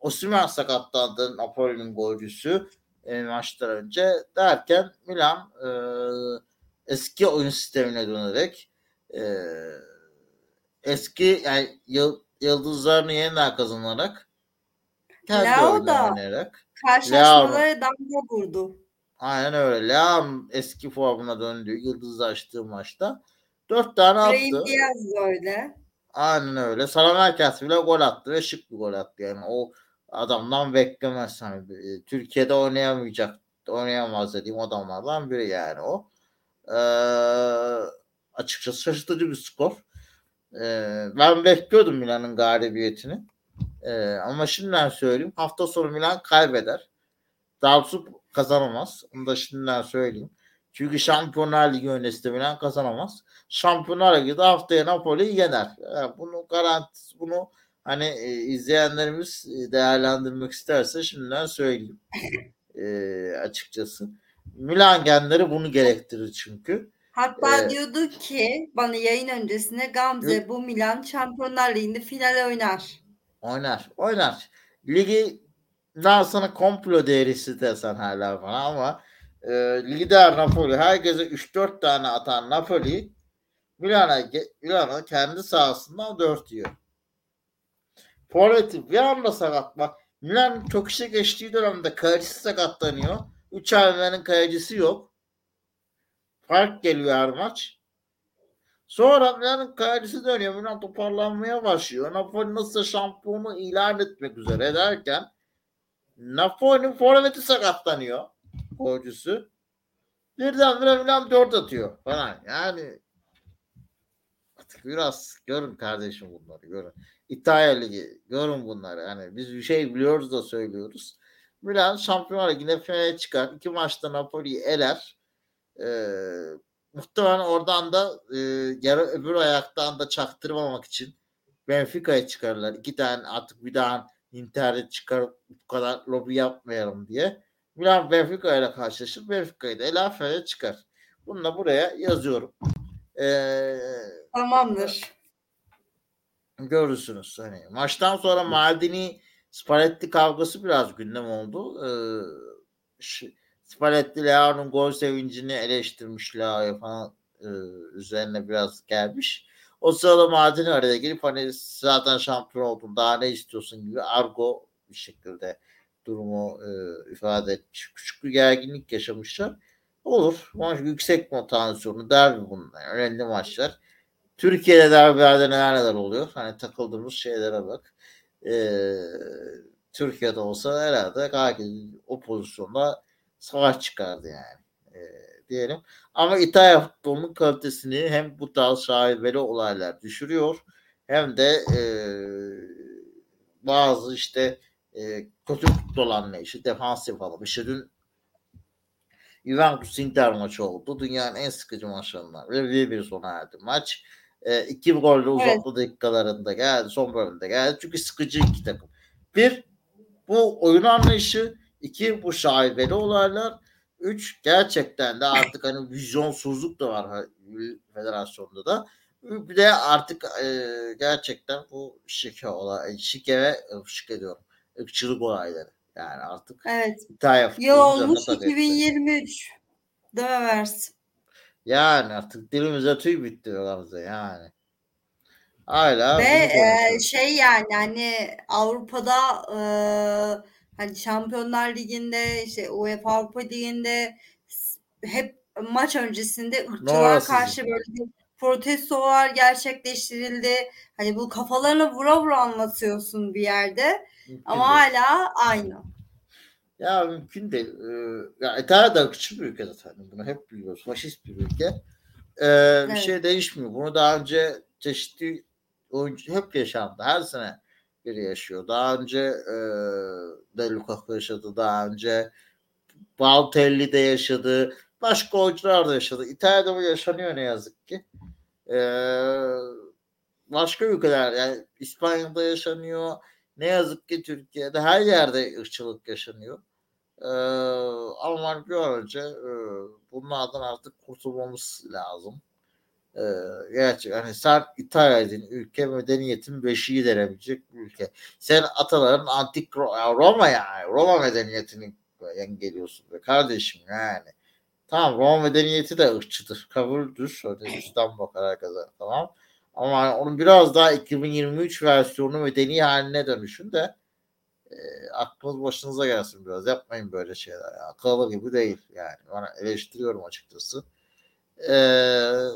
Osimhen sakatlandı Napoli'nin golcüsü e, maçtan önce derken Milan e, eski oyun sistemine dönerek e, eski yani yıl, yıldızlarını yeniden kazanarak kendi oyunu da oynayarak Karşılaşmalara damga vurdu. aynen öyle. Leao eski formuna döndüğü yıldızlaştığı maçta dört tane attı. Diaz da öyle. Aynen öyle. Salamerkas bile gol attı ve şık bir gol attı. Yani o adamdan beklemez. Hani, e, Türkiye'de oynayamayacak, oynayamaz dediğim adamlardan biri yani o. Ee, açıkçası şaşırtıcı bir skor. Ee, ben bekliyordum Milan'ın galibiyetini. Ee, ama şimdiden söyleyeyim. Hafta sonu Milan kaybeder. Dalsup kazanamaz. Onu da şimdiden söyleyeyim. Çünkü Şampiyonlar Ligi öncesinde Milan kazanamaz. Şampiyonlar Ligi'de haftaya Napoli'yi yener. Yani bunu garantisi bunu hani e, izleyenlerimiz e, değerlendirmek isterse şimdiden söyleyeyim. E, açıkçası. Milan genleri bunu gerektirir çünkü. Hatta Ee, diyordu ki bana yayın öncesinde Gamze Yok. bu Milan Şampiyonlar Ligi'nde final oynar. Oynar. Oynar. Ligi daha sana komplo değerisi desen hala bana ama e, lider Napoli herkese 3-4 tane atan Napoli Milan'a Milan'a kendi sahasından 4 yiyor. Forvet'i bir anda sakat bak. Milan çok işe geçtiği dönemde kalecisi sakatlanıyor. 3 ay Milan'ın kalecisi yok. Fark geliyor her maç. Sonra Milan'ın kalecisi dönüyor. Milan toparlanmaya başlıyor. Napoli nasıl şampiyonu ilan etmek üzere derken Napoli'nin forveti sakatlanıyor. Golcüsü. Birdenbire Milan 4 atıyor falan. Yani artık biraz görün kardeşim bunları görün. İtalya Ligi görün bunları. Yani biz bir şey biliyoruz da söylüyoruz. Milan Şampiyonlar Ligi'ne finale çıkar. İki maçta Napoli'yi eler. Ee, muhtemelen oradan da e, yarı öbür ayaktan da çaktırmamak için Benfica'ya çıkarırlar. İki tane artık bir daha Inter'de çıkar bu kadar lobi yapmayalım diye. Milan Benfica ile karşılaşır. Benfica'yı da eler finale çıkar. Bunu da buraya yazıyorum. Ee, Tamamdır. görürsünüz. Hani maçtan sonra Maldini Spalletti kavgası biraz gündem oldu. Ee, Spalletti Leao'nun gol sevincini eleştirmiş Leao'ya falan e, üzerine biraz gelmiş. O sırada Maldini araya girip hani zaten şampiyon oldun daha ne istiyorsun gibi argo bir şekilde durumu e, ifade etmiş. Küçük bir gerginlik yaşamışlar. Olur. Maç yüksek motivasyonu derbi bunlar. Önemli maçlar. Türkiye'de derbilerde neler neler oluyor. Hani takıldığımız şeylere bak. Ee, Türkiye'de olsa herhalde herkes o pozisyonda savaş çıkardı yani. Ee, diyelim. Ama İtalya futbolunun kalitesini hem bu tarz şaibeli olaylar düşürüyor hem de e, bazı işte e, kötü futbol anlayışı, defansif alım. İşte dün Juventus Inter maçı oldu. Dünyanın en sıkıcı maçlarından. Ve 1-1 sona erdi maç. E, iki golle uzatma dakikalarında geldi. Son bölümde geldi. Çünkü sıkıcı iki takım. Bir, bu oyun anlayışı. iki bu şaibeli olaylar. Üç, gerçekten de artık hani vizyonsuzluk da var federasyonda da. Bir de artık e, gerçekten bu şike olay, şike ve şike diyorum. ırkçılık olayları. Yani artık Evet. İtalya Ya olmuş üzerine tabii. 2023. Döversin. Yani artık dilimize tüy bitti Gamze yani. Hala Ve e, şey yani hani Avrupa'da e, hani Şampiyonlar Ligi'nde işte UEFA Avrupa Ligi'nde hep maç öncesinde ırkçılığa karşı böyle bir protestolar gerçekleştirildi. Hani bu kafalarına vura vura anlatıyorsun bir yerde ama hala aynı. Ya mümkün değil. Ee, ya İtalya da küçük bir ülke zaten. Bunu hep biliyoruz. Faşist bir ülke. Ee, Bir Evet. şey değişmiyor. Bunu daha önce çeşitli oyuncu hep yaşandı. Her sene biri yaşıyor. Daha önce e, De Lukaku yaşadı. Daha önce Balotelli de yaşadı. Başka oyuncular da yaşadı. İtalya'da bu yaşanıyor ne yazık ki. Ee, başka ülkeler yani İspanya'da yaşanıyor. Ne yazık ki Türkiye'de her yerde ırkçılık yaşanıyor. Ee, ama bir an e, bunlardan artık kurtulmamız lazım. Ee, gerçi hani sen İtalya'nın ülke medeniyetin beşiği denebilecek bir ülke. Sen ataların antik Ro- Roma yani Roma medeniyetini geliyorsun be kardeşim yani. Tamam Roma medeniyeti de ırkçıdır. Kabuldür. Öyle üstten bakar herkese. Tamam. Ama onun biraz daha 2023 versiyonu medeni haline dönüşün de e, aklınız başınıza gelsin biraz. Yapmayın böyle şeyler. Ya. Akıllı gibi değil yani. Ben eleştiriyorum açıkçası. Eee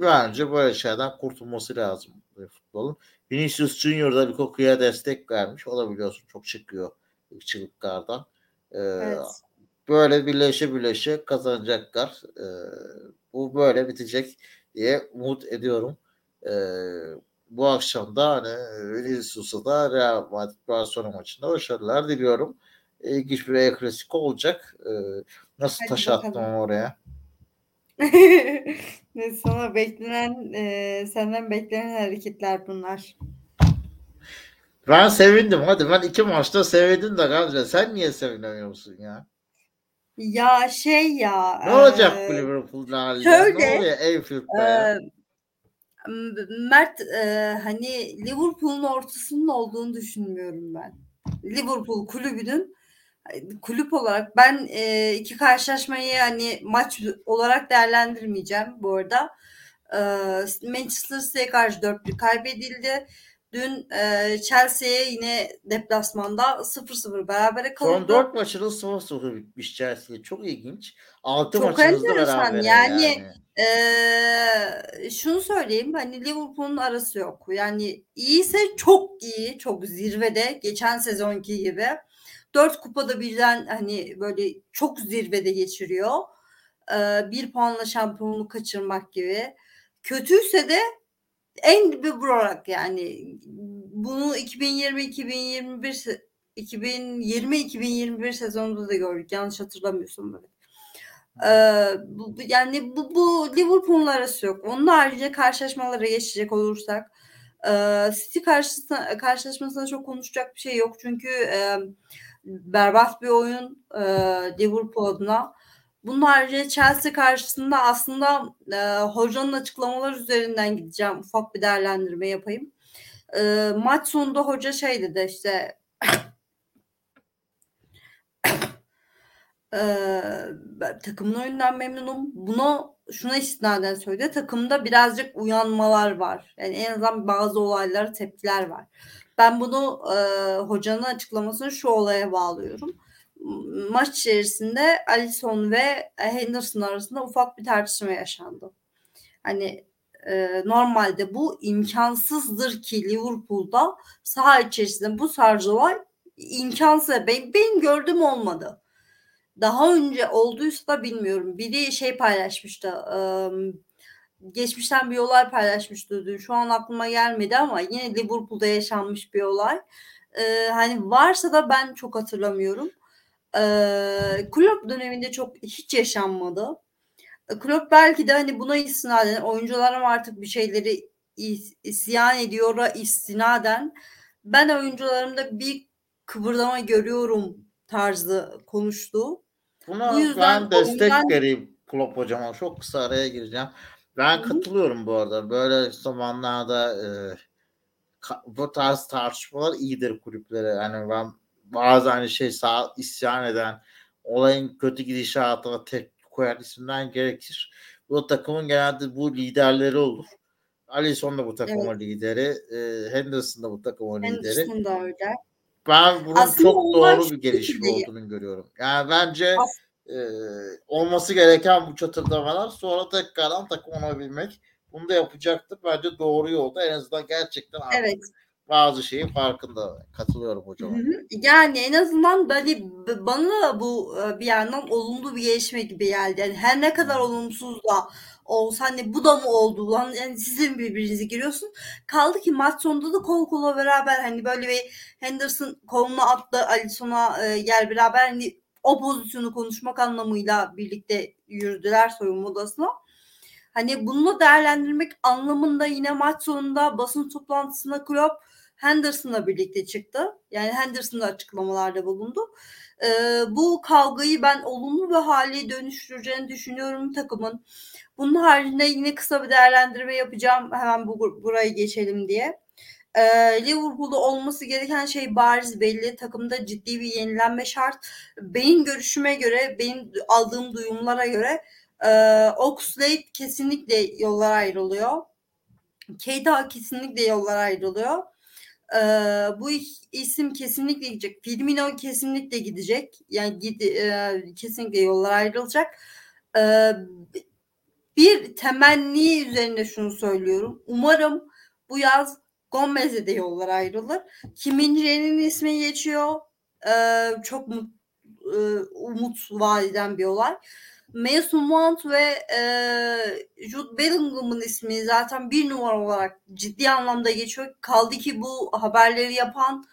bence böyle şeylerden kurtulması lazım futbolun. Vinicius Junior da Lukaku'ya destek vermiş. O da biliyorsun çok çıkıyor ırkçılıklardan. Ee, Evet. böyle birleşe birleşe kazanacaklar. Ee, bu böyle bitecek diye umut ediyorum. Ee, bu akşam da hani Vinicius'a da Real Madrid Barcelona maçında başarılar diliyorum. İlginç bir El Clasico olacak. Ee, nasıl Hadi taş bakalım. attım oraya? Sana beklenen e, senden beklenen hareketler bunlar. Ben sevindim. Hadi ben iki maçta sevindim de Gamze. Sen niye sevinemiyorsun ya? Ya şey ya. Ne olacak bu e, Liverpool'un hali? şöyle, ne oluyor Anfield'da e, Mert e, hani Liverpool'un ortasının olduğunu düşünmüyorum ben. Liverpool kulübünün kulüp olarak ben e, iki karşılaşmayı hani maç olarak değerlendirmeyeceğim bu arada. E, Manchester City'ye karşı 4-1 kaybedildi. Dün e, Chelsea'ye yine deplasmanda 0-0 berabere kaldı. Son dört maçının 0-0 bitmiş Chelsea. Çok ilginç. Altı Çok maçınızda enteresan. beraber Yani, yani. Ee, şunu söyleyeyim hani Liverpool'un arası yok. Yani iyiyse çok iyi, çok zirvede geçen sezonki gibi. Dört kupada birden hani böyle çok zirvede geçiriyor. Ee, bir puanla şampiyonluğu kaçırmak gibi. Kötüyse de en dibi vurarak yani bunu 2020-2021 2020-2021 sezonunda da gördük. Yanlış hatırlamıyorsam evet. Ee, yani bu, bu Liverpool'un arası yok. Onun haricinde karşılaşmalara geçecek olursak e, City karşısına, karşılaşmasında çok konuşacak bir şey yok. Çünkü e, berbat bir oyun e, Liverpool adına. Bunun haricinde Chelsea karşısında aslında e, hocanın açıklamaları üzerinden gideceğim. Ufak bir değerlendirme yapayım. E, maç sonunda hoca şey dedi işte Eee, takımın oyunundan memnunum. Bunu şuna istinaden söyledi. Takımda birazcık uyanmalar var. Yani en azından bazı olaylara tepkiler var. Ben bunu eee, hocanın açıklamasını şu olaya bağlıyorum. Maç içerisinde Alisson ve Henderson arasında ufak bir tartışma yaşandı. Hani eee, normalde bu imkansızdır ki Liverpool'da saha içerisinde bu tarz olay imkansız. Ben, benim gördüğüm olmadı daha önce olduysa da bilmiyorum. Biri şey paylaşmıştı. ıı, geçmişten bir olay paylaşmıştı. dün. Şu an aklıma gelmedi ama yine Liverpool'da yaşanmış bir olay. Hani varsa da ben çok hatırlamıyorum. Ee, Klopp döneminde çok hiç yaşanmadı. Klopp belki de hani buna istinaden oyuncularım artık bir şeyleri is- isyan ediyor'a istinaden ben oyuncularımda bir kıvırdama görüyorum tarzı konuştu. Buna Bu yüzden ben destek oyundan- vereyim Klopp hocama. Çok kısa araya gireceğim. Ben katılıyorum bu arada. Böyle zamanlarda e, ka- bu tarz tartışmalar iyidir kulüplere. Yani ben bazen hani şey sağ isyan eden olayın kötü gidişatına tepki koyan isimden gerekir. Bu takımın genelde bu liderleri olur. Alisson da bu takımın Evet. lideri. E, Henderson da bu takımın lideri. Henderson da öyle. Ben bunun Aslında çok doğru bir gelişme olduğunu görüyorum. Yani bence As- e, olması gereken bu çatırdamalar sonra tekrardan takım olabilmek. Bunu da yapacaktır. Bence doğru yolda. En azından gerçekten artık Evet. bazı şeyin farkında. Katılıyorum hocam. Hı hı. Yani en azından böyle b- bana da bu bir yandan olumlu bir gelişme gibi geldi. Yani her ne kadar olumsuz da olsa hani bu da mı oldu lan yani sizin birbirinizi giriyorsun. Kaldı ki maç sonunda da kol kola beraber hani böyle bir Henderson kolunu attı Alisson'a e, gel beraber hani o pozisyonu konuşmak anlamıyla birlikte yürüdüler soyunma odasına. Hani bunu değerlendirmek anlamında yine maç sonunda basın toplantısında Klopp Henderson'la birlikte çıktı. Yani Henderson da açıklamalarda bulundu. Ee, bu kavgayı ben olumlu bir hale dönüştüreceğini düşünüyorum takımın. Bunun haricinde yine kısa bir değerlendirme yapacağım. Hemen bu, burayı geçelim diye. Ee, Liverpool'da olması gereken şey bariz belli. Takımda ciddi bir yenilenme şart. Benim görüşüme göre, benim aldığım duyumlara göre e, Oxlade kesinlikle yollar ayrılıyor. Keita kesinlikle yollar ayrılıyor. Bu isim kesinlikle gidecek. Firmino kesinlikle gidecek. Yani gid, e, kesinlikle yollar ayrılacak. Ee, bir temenni üzerine şunu söylüyorum. Umarım bu yaz Gomez'e de yollar ayrılır. Kim Min-jae'nin ismi geçiyor. Ee, çok mut, e, umut vadeden bir olay. Mason Mount ve e, Jude Bellingham'ın ismi zaten bir numara olarak ciddi anlamda geçiyor. Kaldı ki bu haberleri yapan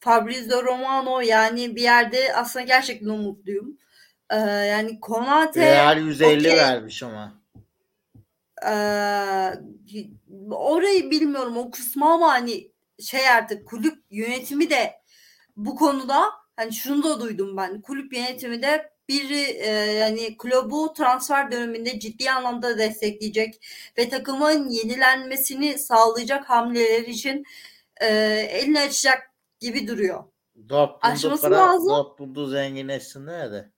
Fabrizio Romano yani bir yerde aslında gerçekten umutluyum. Ee, yani Konate Real 150 okey. vermiş ama. Ee, orayı bilmiyorum o kısmı ama hani şey artık kulüp yönetimi de bu konuda hani şunu da duydum ben kulüp yönetimi de biri e, yani kulübü transfer döneminde ciddi anlamda destekleyecek ve takımın yenilenmesini sağlayacak hamleler için e, elini açacak gibi duruyor. Dortmund'u para, lazım. Dortmund'u zenginleşsinler de.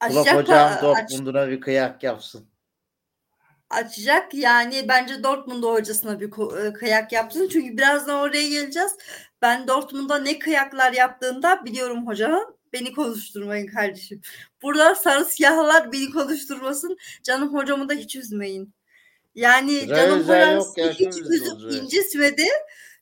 Açacak, hocam Dortmund'una bir kıyak yapsın. Açacak. Yani bence Dortmund hocasına bir ko- e, kıyak yapsın. Çünkü birazdan oraya geleceğiz. Ben Dortmund'a ne kıyaklar yaptığında biliyorum hocanın. Beni konuşturmayın kardeşim. Burada sarı siyahlar beni konuşturmasın. Canım hocamı da hiç üzmeyin. Yani Güzel canım hocam hiç üzüp incitmedi.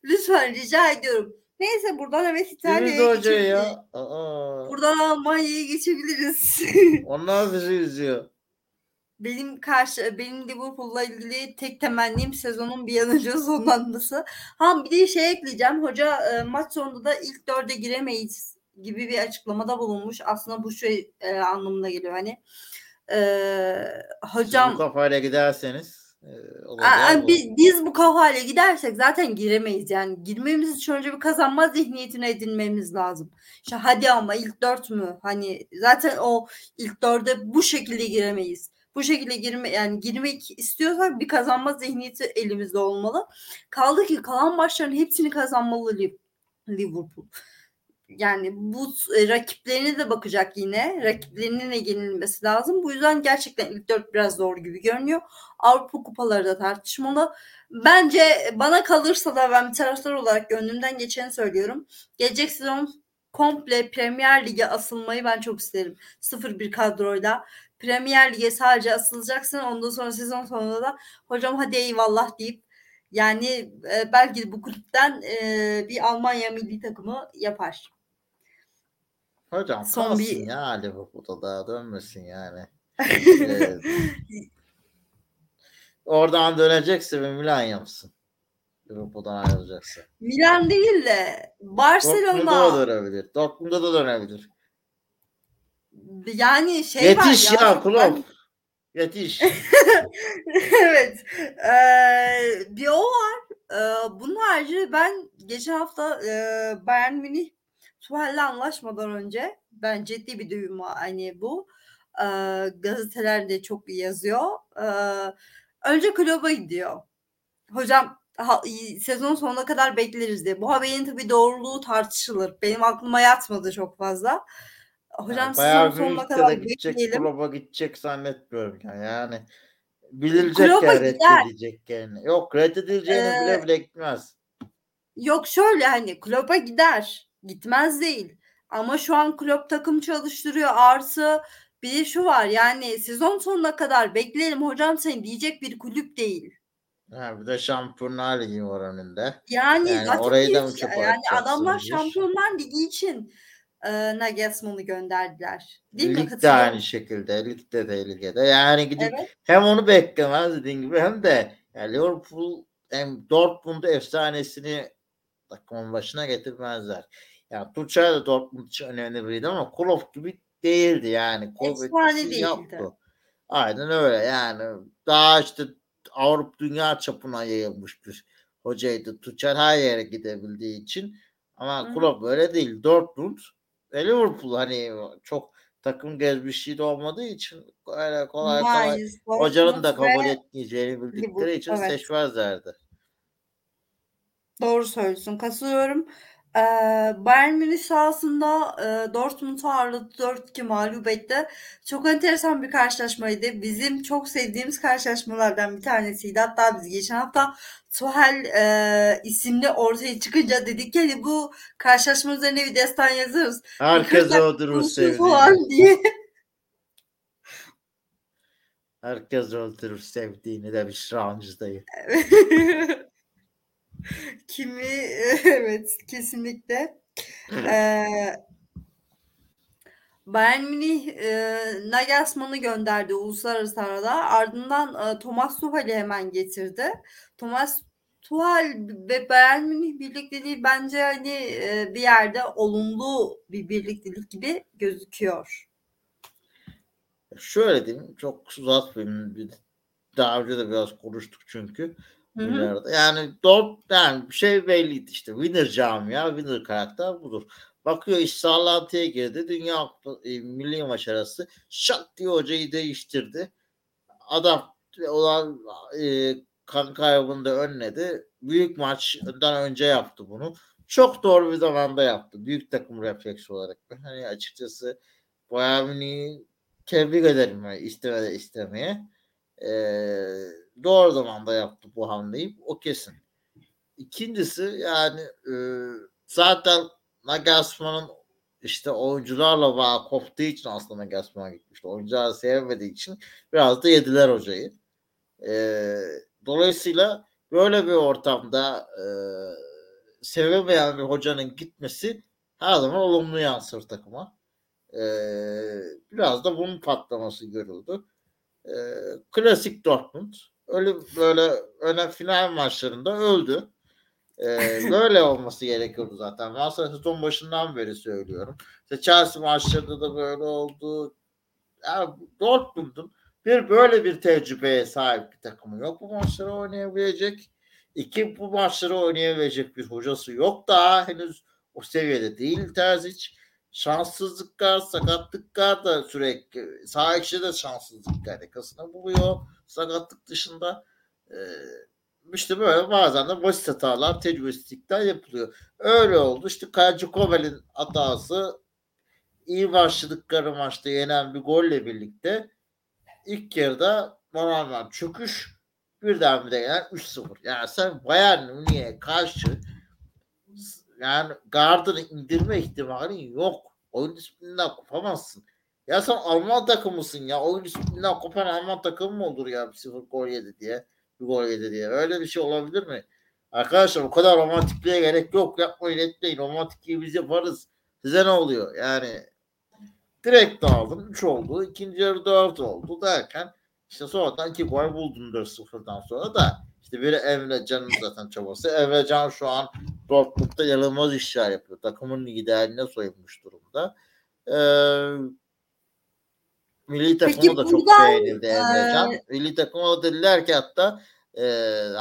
Lütfen rica ediyorum. Neyse buradan evet İtalya'ya geçebiliriz. ya? Aa, Buradan Almanya'ya geçebiliriz. onlar bizi üzüyor. Benim karşı benim Liverpool'la ilgili tek temennim sezonun bir an önce sonlanması. Ha bir de şey ekleyeceğim. Hoca e, maç sonunda da ilk dörde giremeyiz gibi bir açıklamada bulunmuş. Aslında bu şey e, anlamına geliyor hani. E, Siz hocam bu kafayla giderseniz e, bu. biz, biz bu kafayla gidersek zaten giremeyiz yani. Girmemiz için önce bir kazanma zihniyetine edinmemiz lazım. İşte hadi ama ilk dört mü? Hani zaten o ilk dörde bu şekilde giremeyiz. Bu şekilde girme yani girmek istiyorsak bir kazanma zihniyeti elimizde olmalı. Kaldı ki kalan maçların hepsini kazanmalı Liv- Liverpool. Yani bu e, rakiplerine de bakacak yine. Rakiplerinin de yenilmesi lazım. Bu yüzden gerçekten ilk dört biraz zor gibi görünüyor. Avrupa kupaları da tartışmalı. Bence bana kalırsa da ben bir taraftar olarak gönlümden geçeni söylüyorum. Gelecek sezon komple Premier Lig'e asılmayı ben çok isterim. 0-1 kadroyla. Premier Lig'e sadece asılacaksın. Ondan sonra sezon sonunda da hocam hadi eyvallah deyip yani e, belki bu kulüpten e, bir Almanya milli takımı yapar. Hocam Son kalsın bir- ya Liverpool'da daha dönmesin yani. Evet. Oradan dönecekse bir Milan yapsın. Liverpool'dan ayrılacaksa. Milan değil de Dortmund'a da Barcelona dönebilir. Dortmund'a da dönebilir. Yani şey Yetiş var ya, çok- Klopp. Yetiş. evet. Ee, bir o var. Ee, bunun harici ben geçen hafta e, Bayern Münih Tuhel'le anlaşmadan önce ben ciddi bir düğüm hani bu. Ee, gazetelerde çok yazıyor. Ee, önce kulübe gidiyor. Hocam ha, sezon sonuna kadar bekleriz diye. Bu haberin tabii doğruluğu tartışılır. Benim aklıma yatmadı çok fazla. Hocam Yani Münih'te kadar de gidecek, bekleyelim. Klopp'a gidecek zannetmiyorum yani. yani Bilecek Klopp'a ya gider. reddedilecek yani. Yok reddedileceğini Ee, bile bile gitmez. Yok şöyle hani Klopp'a gider. Gitmez değil. Ama şu an Klopp takım çalıştırıyor. Artı bir de şu var yani sezon sonuna kadar bekleyelim hocam seni diyecek bir kulüp değil. Ha, bir de Şampiyonlar Ligi var önünde. Yani, Yani orayı da mı çöpe yani adamlar bir? Şampiyonlar Ligi için e, Nagelsmann'ı gönderdiler. Değil mi? Lig de Katılıyor aynı şekilde. Lig de tehlikede. Yani gidip Evet. hem onu beklemez dediğin gibi hem de yani Liverpool hem Dortmund efsanesini takımın başına getirmezler. Yani Tuchel de Dortmund için önemli biriydi ama Klopp gibi değildi yani. Efsane değildi. yoktu. Aynen öyle yani. Daha işte Avrupa dünya çapına yayılmış bir hocaydı. Tuchel her yere gidebildiği için. Ama. Klopp öyle değil. Dortmund Liverpool hani çok takım gezmişliği de olmadığı için öyle kolay kolay Mainz, hocanın da kabul etmeyeceğini bildikleri için evet. seçmezlerdi. Doğru söylüyorsun. Katılıyorum. Ee, Bayern Münih sahasında e, Dortmund'u ağırladı. 4-2 mağlup etti. Çok enteresan bir karşılaşmaydı. Bizim çok sevdiğimiz karşılaşmalardan bir tanesiydi. Hatta biz geçen hafta Tuchel e, isimli ortaya çıkınca dedik ki hani bu karşılaşma üzerine bir destan yazarız. Herkes Birkaç öldürür konusu sevdiğini. falan diye. Herkes öldürür sevdiğini demiş Ramcı dayı. Kimi evet kesinlikle. Ee, Bayern Münih e, Nagelsmann'ı gönderdi uluslararası arada. Ardından e, Thomas Tuchel'i hemen getirdi. Thomas Tuchel ve Bayern Münih birlikteliği bence hani e, bir yerde olumlu bir birliktelik gibi gözüküyor. Şöyle diyeyim çok uzatmayayım. Bir- Daha önce de biraz konuştuk çünkü. Hı hı. Bilardo. Yani Dort yani bir şey belliydi işte. Winner camia, winner karakter budur. Bakıyor iş sallantıya girdi. Dünya e, milli maç arası şak diye hocayı değiştirdi. Adam olan e, kan kaybını da önledi. Büyük maçtan önce yaptı bunu. Çok doğru bir zamanda yaptı. Büyük takım refleksi olarak. Hani açıkçası Bayern Münih'i tebrik ederim yani istemede istemeye. Ee, doğru zamanda yaptı bu hamleyi. O kesin. İkincisi yani e, zaten Nagelsmann'ın işte oyuncularla bağ koptuğu için aslında Nagelsmann'a gitmişti. Oyuncular sevmediği için biraz da yediler hocayı. Ee, dolayısıyla böyle bir ortamda e, sevemeyen bir hocanın gitmesi her zaman olumlu yansır takıma. Ee, biraz da bunun patlaması görüldü. Ee, klasik Dortmund öyle böyle öne final maçlarında öldü. Ee, böyle olması gerekiyordu zaten. Ben sezon başından beri söylüyorum. İşte Chelsea maçlarında da böyle oldu. Yani Dortmund'un bir böyle bir tecrübeye sahip bir takımı yok. Bu maçları oynayabilecek. İki bu maçları oynayabilecek bir hocası yok daha henüz o seviyede değil Terzic. Şanssızlıklar, sakatlıklar da sürekli sağ içinde de şanssızlıklar yakasına buluyor. Sakatlık dışında e, işte böyle bazen de basit hatalar, tecrübesizlikler yapılıyor. Öyle oldu. İşte Kaycı Kovel'in hatası iyi başladıkları maçta yenen bir golle birlikte ilk yarıda normal çöküş bir de gelen 3-0. Yani sen Bayern Münih'e karşı yani gardını indirme ihtimalin yok. Oyun disiplininden kopamazsın. Ya sen Alman takımısın ya. Oyun disiplininden kopan Alman takımı mı olur ya? Bir sıfır gol yedi diye. Bir gol yedi diye. Öyle bir şey olabilir mi? Arkadaşlar o kadar romantikliğe gerek yok. Yapmayın etmeyin. Romantikliği biz yaparız. Size ne oluyor? Yani direkt dağıldım. 3 oldu. İkinci yarı 4 oldu derken işte sonradan iki gol buldum 4-0'dan sonra da işte biri Emre Can'ın zaten çabası. Emre Can şu an Dortmund'da yanılmaz işler yapıyor. Takımın liderliğine soyunmuş durumda. Ee, milli takımı da çok beğenildi Emre Can. eee, Milli takıma da dediler ki hatta e,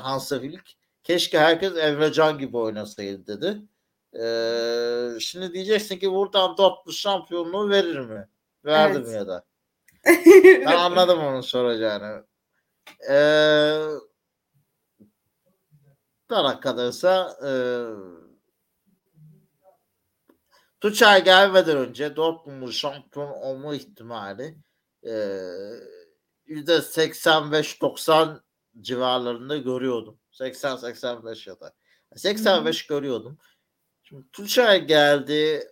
Hansa Flick keşke herkes Emre Can gibi oynasaydı dedi. Ee, şimdi diyeceksin ki buradan Dortmund şampiyonluğu verir mi? Verdi Evet. mi ya da? Ben anladım onun soracağını. Ee, bana kalırsa e, Tuchel gelmeden önce Dortmund'un şampiyon olma ihtimali e, %85-90 civarlarında görüyordum. 80-85 ya da. 85 görüyordum. Şimdi Tuğçay geldi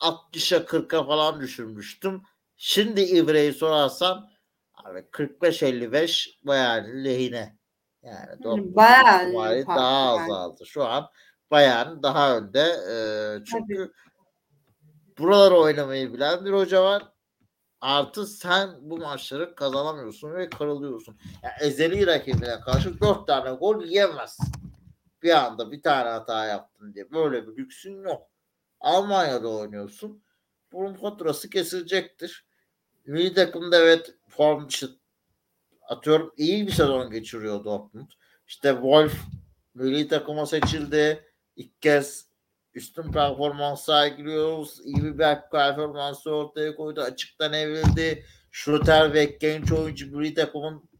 60'a 40'a falan düşürmüştüm. Şimdi İbre'yi sorarsan abi 45-55 bayağı lehine. Yani bayağı farklı daha yani. azaldı. Şu an bayağı daha önde. Ee, çünkü buraları oynamayı bilen bir hoca var. Artı sen bu maçları kazanamıyorsun ve kırılıyorsun. Yani ezeli rakibine karşı dört tane gol yiyemezsin. Bir anda bir tane hata yaptın diye. Böyle bir lüksün yok. Almanya'da oynuyorsun. Bunun faturası kesilecektir. Milli takımda evet form atıyorum iyi bir sezon geçiriyor Dortmund. İşte Wolf milli takıma seçildi. İlk kez üstün performans sergiliyoruz. İyi bir performansı ortaya koydu. Açıktan evrildi. Schlotterbeck genç oyuncu milli takımın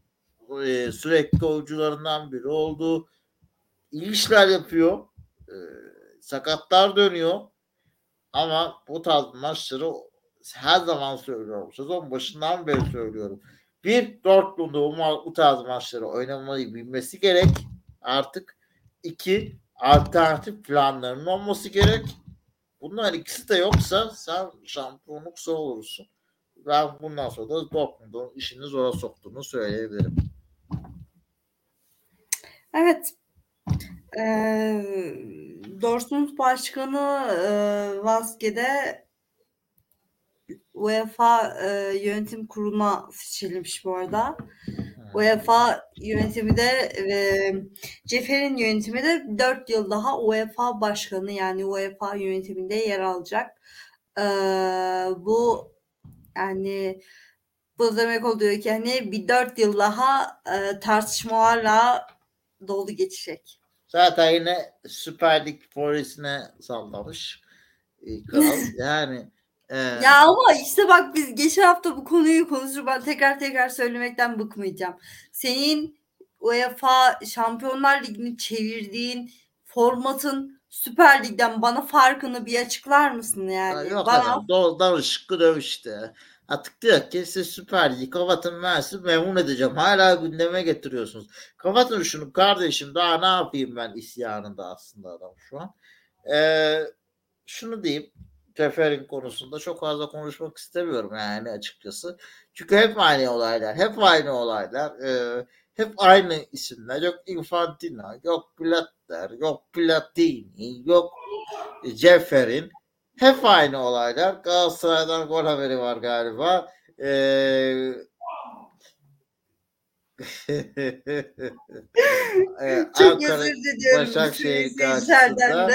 e, sürekli oyuncularından biri oldu. İyi işler yapıyor. E, sakatlar dönüyor. Ama bu tarz maçları her zaman söylüyorum. Sezon başından beri söylüyorum. Bir Dortmund'u bu, tarz maçları oynamayı bilmesi gerek artık. iki alternatif planlarının olması gerek. Bunlar ikisi de yoksa sen şampiyonluk zor olursun. Ben bundan sonra da Dortmund'un işini zora soktuğunu söyleyebilirim. Evet. Ee, Dortmund Başkanı e, Vasque'de UEFA e, yönetim kuruluna seçilmiş bu arada. UEFA yönetimi de e, Cefer'in yönetimi de 4 yıl daha UEFA başkanı yani UEFA yönetiminde yer alacak. E, bu yani bu demek oluyor ki hani bir 4 yıl daha e, tartışmalarla dolu geçecek. Zaten yine Süper Lig polisine sallamış. e, Kral. Yani e, Ya ama işte bak biz geçen hafta bu konuyu konuştuk. Ben tekrar tekrar söylemekten bıkmayacağım. Senin UEFA Şampiyonlar Ligi'ni çevirdiğin formatın Süper Lig'den bana farkını bir açıklar mısın yani? Yok bana adam doğrudan ışıklı dövüşte. Artık diyor ki siz Süper Lig kapatın ben sizi memnun edeceğim. Hala gündeme getiriyorsunuz. Kapatın şunu kardeşim daha ne yapayım ben isyanında aslında adam şu an. Ee, şunu diyeyim. Teferin konusunda çok fazla konuşmak istemiyorum yani açıkçası. Çünkü hep aynı olaylar. Hep aynı olaylar. Ee, hep aynı isimler. Yok Infantino, yok Blatter, yok Platini, yok Ceferin. Hep aynı olaylar. Galatasaray'dan gol haberi var galiba. Ee, çok Ankara özür diliyorum. Başakşehir karşısında.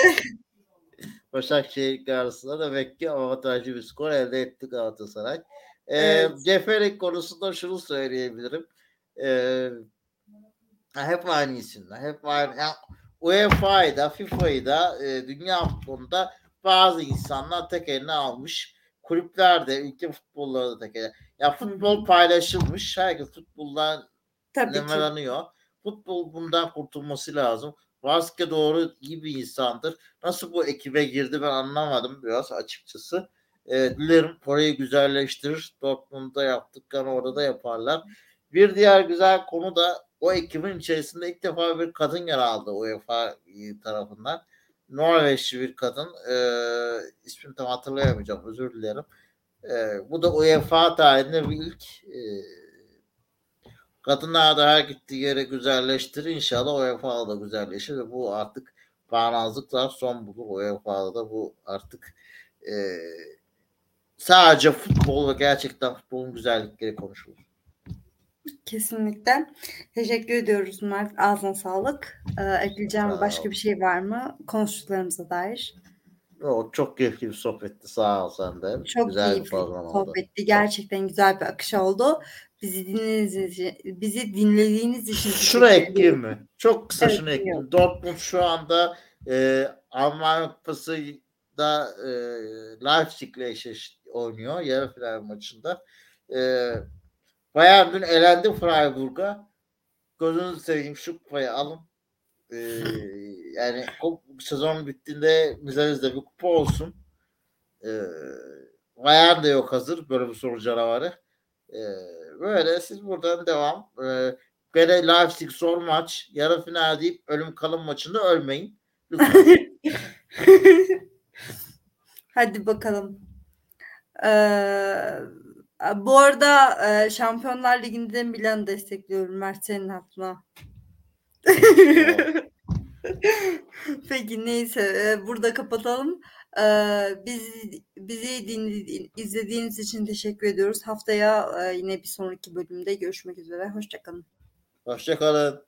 Başakşehir karşısında demek ki avantajlı bir skor elde etti Galatasaray. Ee, Evet. Ceferik konusunda şunu söyleyebilirim. Ee, hep aynı isimler. Hep aynı. Yani UEFA'yı da FIFA'yı da e, dünya futbolunda bazı insanlar tek eline almış. Kulüpler de ülke futbolları da tek eline. Ya futbol paylaşılmış. Herkes futboldan nemalanıyor. Futbol bundan kurtulması lazım. Vaske doğru iyi bir insandır. Nasıl bu ekibe girdi ben anlamadım biraz açıkçası. E, dilerim orayı güzelleştirir. Dortmund'da yaptıklarını orada da yaparlar. Bir diğer güzel konu da o ekibin içerisinde ilk defa bir kadın yer aldı UEFA tarafından. Norveçli bir kadın. E, ismini tam hatırlayamayacağım. Özür dilerim. E, bu da UEFA tarihinde bir ilk e, Kadınlar da her gittiği yere güzelleştirir. İnşallah UEFA'da da güzelleşir ve bu artık bağnazlıklar son bulur. UEFA'da da bu artık e, sadece futbol ve gerçekten futbolun güzellikleri konuşulur. Kesinlikle. Teşekkür ediyoruz Mert. Ağzına sağlık. Ee, ekleyeceğim Sağ başka ol. bir şey var mı? Konuştuklarımıza dair. O çok keyifli bir sohbetti. Sağ ol sen de. Çok güzel bir keyifli program oldu. sohbetti. Gerçekten güzel bir akış oldu. Bizi dinlediğiniz için, bizi dinlediğiniz için Şunu ekleyeyim mi? Çok kısa Evet, şunu ekleyeyim. Dortmund şu anda e, Almanya Kupası'da e, Leipzig'le eşleş oynuyor. Yarı final maçında. E, Bayern dün elendi Freiburg'a. Gözünüzü seveyim şu kupayı alın. E, yani o sezon bittiğinde müzenizde bir kupa olsun. E, Bayern de yok hazır. Böyle bir soru canavarı. Ee, böyle siz buradan devam. Ee, Gene Leipzig zor maç. Yarı final deyip ölüm kalım maçında ölmeyin. Hadi bakalım. Ee, bu arada e, Şampiyonlar Ligi'nde Milan'ı destekliyorum Mert senin hatırına. Peki neyse e, burada kapatalım. Ee, biz bizi dinledi, izlediğiniz için teşekkür ediyoruz. Haftaya yine bir sonraki bölümde görüşmek üzere. Hoşçakalın. Hoşçakalın.